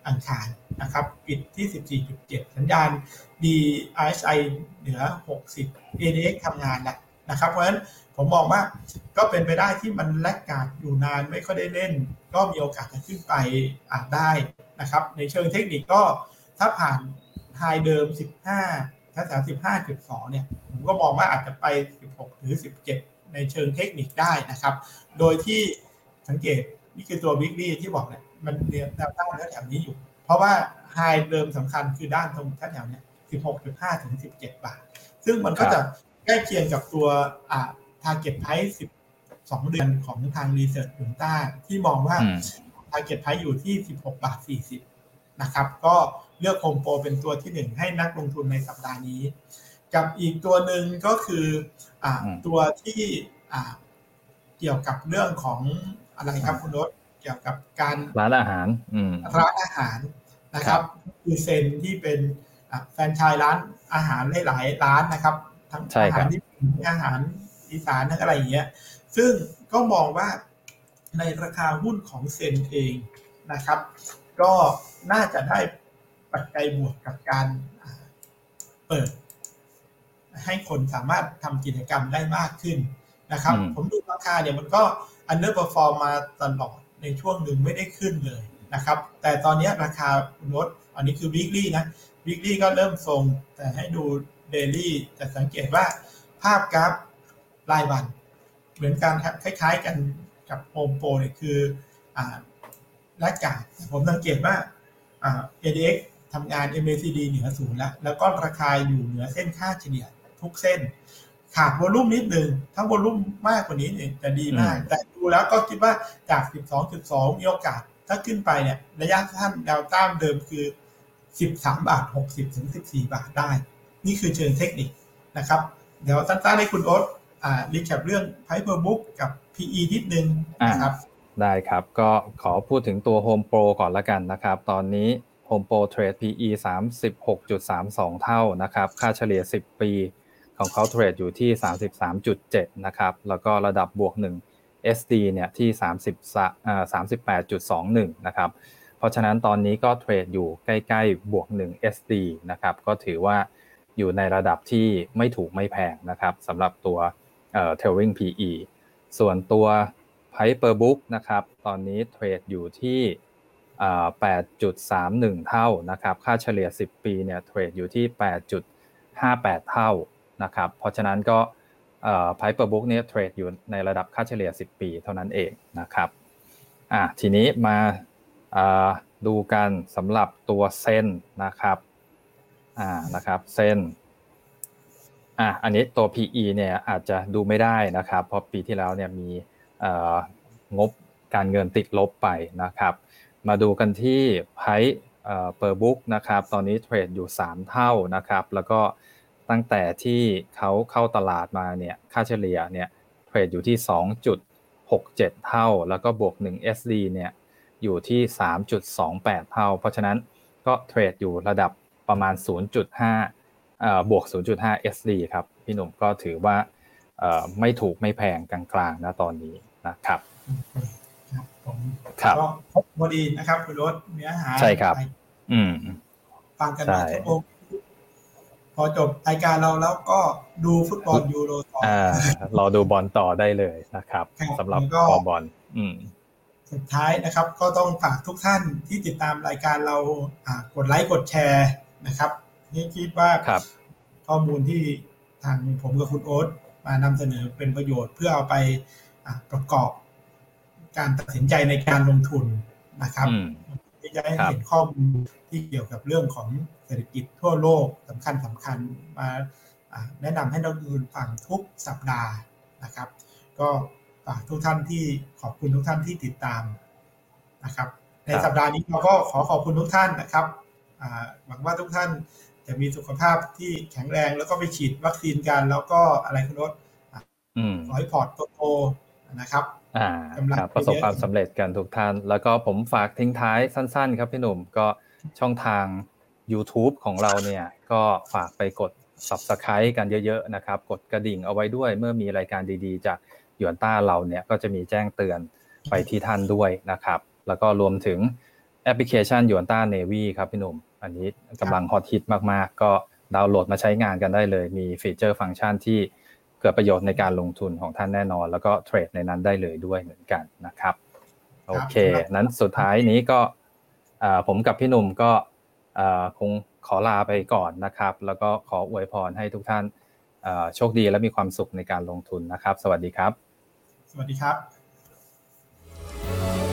อังคารนะครับปิดที่ 14.7 สัญญาณ DRSI เหนือ 60 ADX ทำงานแหละนะครับเพราะฉะนั้นผมมองว่าก็เป็นไปได้ที่มันแลกกาดอยู่นานไม่ค่อยได้เล่น ก็มีโอกาสจะขึ้นไปอาจได้นะครับ ในเชิงเทคนิคก็ถ้าผ่านไฮเดิม 15ถ้าแถว15.2 เนี่ย ผมก็มองว่าอาจจะไป 16 หรือ 17 ในเชิงเทคนิคได้นะครับ โดยที่สังเกตนี่คือตัววิกฤตที่บอกเนี่ย มันเรียนแนวตั้งแถวนี้อยู่ เพราะว่าไฮเดิมสำคัญคือด้านตรงแถวเนี้ย16.5 ถึง 17 บาท ซึ่งมันก็จะใกล้เคียงกับตัวอ่า target price 12 เดือนของทาง Research ยูนต้าที่มองว่า target price อยู่ที่ 16 บาท 40 นะครับ ก็เลือกโฮมโปรเป็นตัวที่หนึ่งให้นักลงทุนในสัปดาห์นี้ กับอีกตัวหนึ่งก็คืออ่าตัวที่อ่าเกี่ยวกับเรื่องของอะไรครับคุณรถ เกี่ยวกับการร้านอาหารร้านอาหารนะครับคือเซนที่เป็นแฟรนไชส์ร้านอาหารหลายร้านนะครับทั้งอาหารที่อาหารอีสานทั้งอะไรอย่างเงี้ย ซึ่งก็มองว่าในราคาหุ้นของเซนเองนะครับ ก็น่าจะได้ปัจจัยบวกกับการเปิด ให้คนสามารถทำกิจกรรมได้มากขึ้นนะครับ ผมดูราคาเนี่ยมันก็underperform มาตลอด ในช่วงหนึ่งไม่ได้ขึ้นเลยนะครับ แต่ตอนนี้ราคาลดอันนี้คือ weekly นะ weekly ก็เริ่มทรง แต่ให้ดู daily จะสังเกตว่าภาพกราฟรายวัน เหมือนกันครับคล้ายๆกันกับ HomePro เนี่ยคืออ่าและกาดผมสังเกตว่าอ่า ADX ทำงาน MACD เหนือศูนย์แล้ว แล้วก็ราคาอยู่เหนือเส้นค่าเฉลี่ยทุกเส้น ขาดวอลุ่มนิดหนึ่งถ้าวอลุ่มมากกว่านี้เนี่ยจะดีมาก แต่ดูแล้วก็คิดว่าจาก 12.2 มีโอกาส ถ้าขึ้นไปเนี่ยระยะสั้นแนวต้านเดิมคือ 13 บาท 60 ถึง 14 บาทได้ นี่คือเชิงเทคนิคนะครับ เดี๋ยวสั้นๆให้คุณโอ๊ตอ่ารีแคปเรื่อง Piper Book กับ PE นิดนึงนะครับ ได้ครับ ก็ขอพูดถึงตัว Home Pro ก่อนละกันนะครับ ตอนนี้ Home Pro Trade PE 36.32 เท่านะครับ ค่าเฉลี่ย 10 ปี ของเขาเทรดอยู่ที่ 33.7 นะครับ แล้วก็ระดับบวก 1 SD เนี่ยที่ 30อ่า38.21 นะครับ เพราะฉะนั้นตอนนี้ก็เทรดอยู่ใกล้ๆบวก 1 SD นะครับ ก็ถือว่าอยู่ในระดับที่ไม่ถูกไม่แพงนะครับสำหรับตัวเอ่อ trailing PE ส่วนตัว Piper Book นะครับ ตอนนี้เทรดอยู่ที่อ่า8.31 เท่านะครับ ค่าเฉลี่ย 10 ปีเนี่ยเทรดอยู่ที่ 8.58 เท่า นะครับเพราะฉะนั้นก็เอ่อ Piper Book เนี่ยเทรดอยู่ในระดับค่าเฉลี่ย 10 ปีเท่านั้นเองนะครับอะทีนี้มาดูกันสำหรับตัวเส้นนะครับอ่านะครับเส้นอะอันนี้ตัว PE เนี่ยอาจจะดูไม่ได้นะครับ เพราะปีที่แล้วเนี่ยมีงบการเงินติดลบไปนะครับ มาดูกันที่ไพ่เอ่อ per book นะครับ ตอนนี้เทรดอยู่ 3 เท่านะครับ แล้วก็ ตั้งแต่ที่เขาเข้าตลาดมาเนี่ยค่าเฉลี่ยเนี่ยเทรดอยู่ที่ 2.67 เท่า แล้วก็บวก 1 SD เนี่ยอยู่ที่ 3.28 เท่า เพราะฉะนั้นก็เทรดอยู่ระดับประมาณ 0.5เอ่อบวก 0.5 SD ครับ พี่หนุ่มก็ถือว่าเอ่อไม่ถูกไม่แพงกลางๆนะตอนนี้นะครับครับผมครับก็ครบพอดีนะครับ คุณรถเนื้อหาใช่ครับ อืมฟังกันใช่มาชั่วโมงพ อจบรายการเราแล้วก็ดูฟุตบอลยูโรต่ออ่ารอดูบอลต่อได้เลยนะครับครับสำหรับแล้วก็คอบอลอืมสุดท้ายนะครับ ก็ต้องฝากทุกท่านที่ติดตามรายการเราอ่ากดไลค์กดแชร์นะครับนี่คิดว่าครับข้อมูลที่ทางผมกับคุณโอ๊ตมานำเสนอเป็นประโยชน์เพื่อเอาไปอ่าประกอบการตัดสินใจในการลงทุนนะครับอืมที่ จะให้ครับเห็นข้อมูลที่เกี่ยวกับเรื่องของเศรษฐกิจทั่วโลกสำคัญสำคัญมาอ่าแนะนำให้เราดูฟังทุกสัปดาห์นะครับ ก็ฝากทุกท่านที่ขอบคุณทุกท่านที่ติดตามนะครับ ในสัปดาห์นี้เราก็ขอขอบคุณทุกท่านนะครับอ่าหวังว่าทุกท่านจะมีสุขภาพที่แข็งแรงแล้วก็ไปฉีดวัคซีนกัน แล้วก็อะไรคุณรถอืมขอให้พอร์ตโตๆ นะครับอ่ากำลังครับประสบความสำเร็จกันทุกท่าน แล้วก็ผมฝากทิ้งท้ายสั้น ๆ ครับพี่หนุ่มก็ช่องทาง YouTube ของเราเนี่ยก็ฝากไปกด Subscribe กันเยอะๆนะครับ กดกระดิ่งเอาไว้ด้วยเมื่อมีรายการดีๆ จากหยวนต้าเราเนี่ยก็จะมีแจ้งเตือนไปที่ท่านด้วยนะครับ แล้วก็รวมถึงแอปพลิเคชันหยวนต้าเนวีครับพี่หนุ่ม อันนี้กำลังฮอตฮิตมากๆ ก็ดาวน์โหลดมาใช้งานกันได้เลย มีฟีเจอร์ฟังก์ชันที่ เกิดประโยชน์ในการลงทุนของท่านแน่นอน แล้วก็เทรดในนั้นได้เลยด้วยเหมือนกันนะครับโอเค นั้นสุดท้ายนี้ก็อ่าผมกับพี่หนุ่มก็อ่าคงขอลาไปก่อนนะครับ แล้วก็ขออวยพรให้ทุกท่านอ่าโชคดีและมีความสุขในการลงทุนนะครับ สวัสดีครับ สวัสดีครับ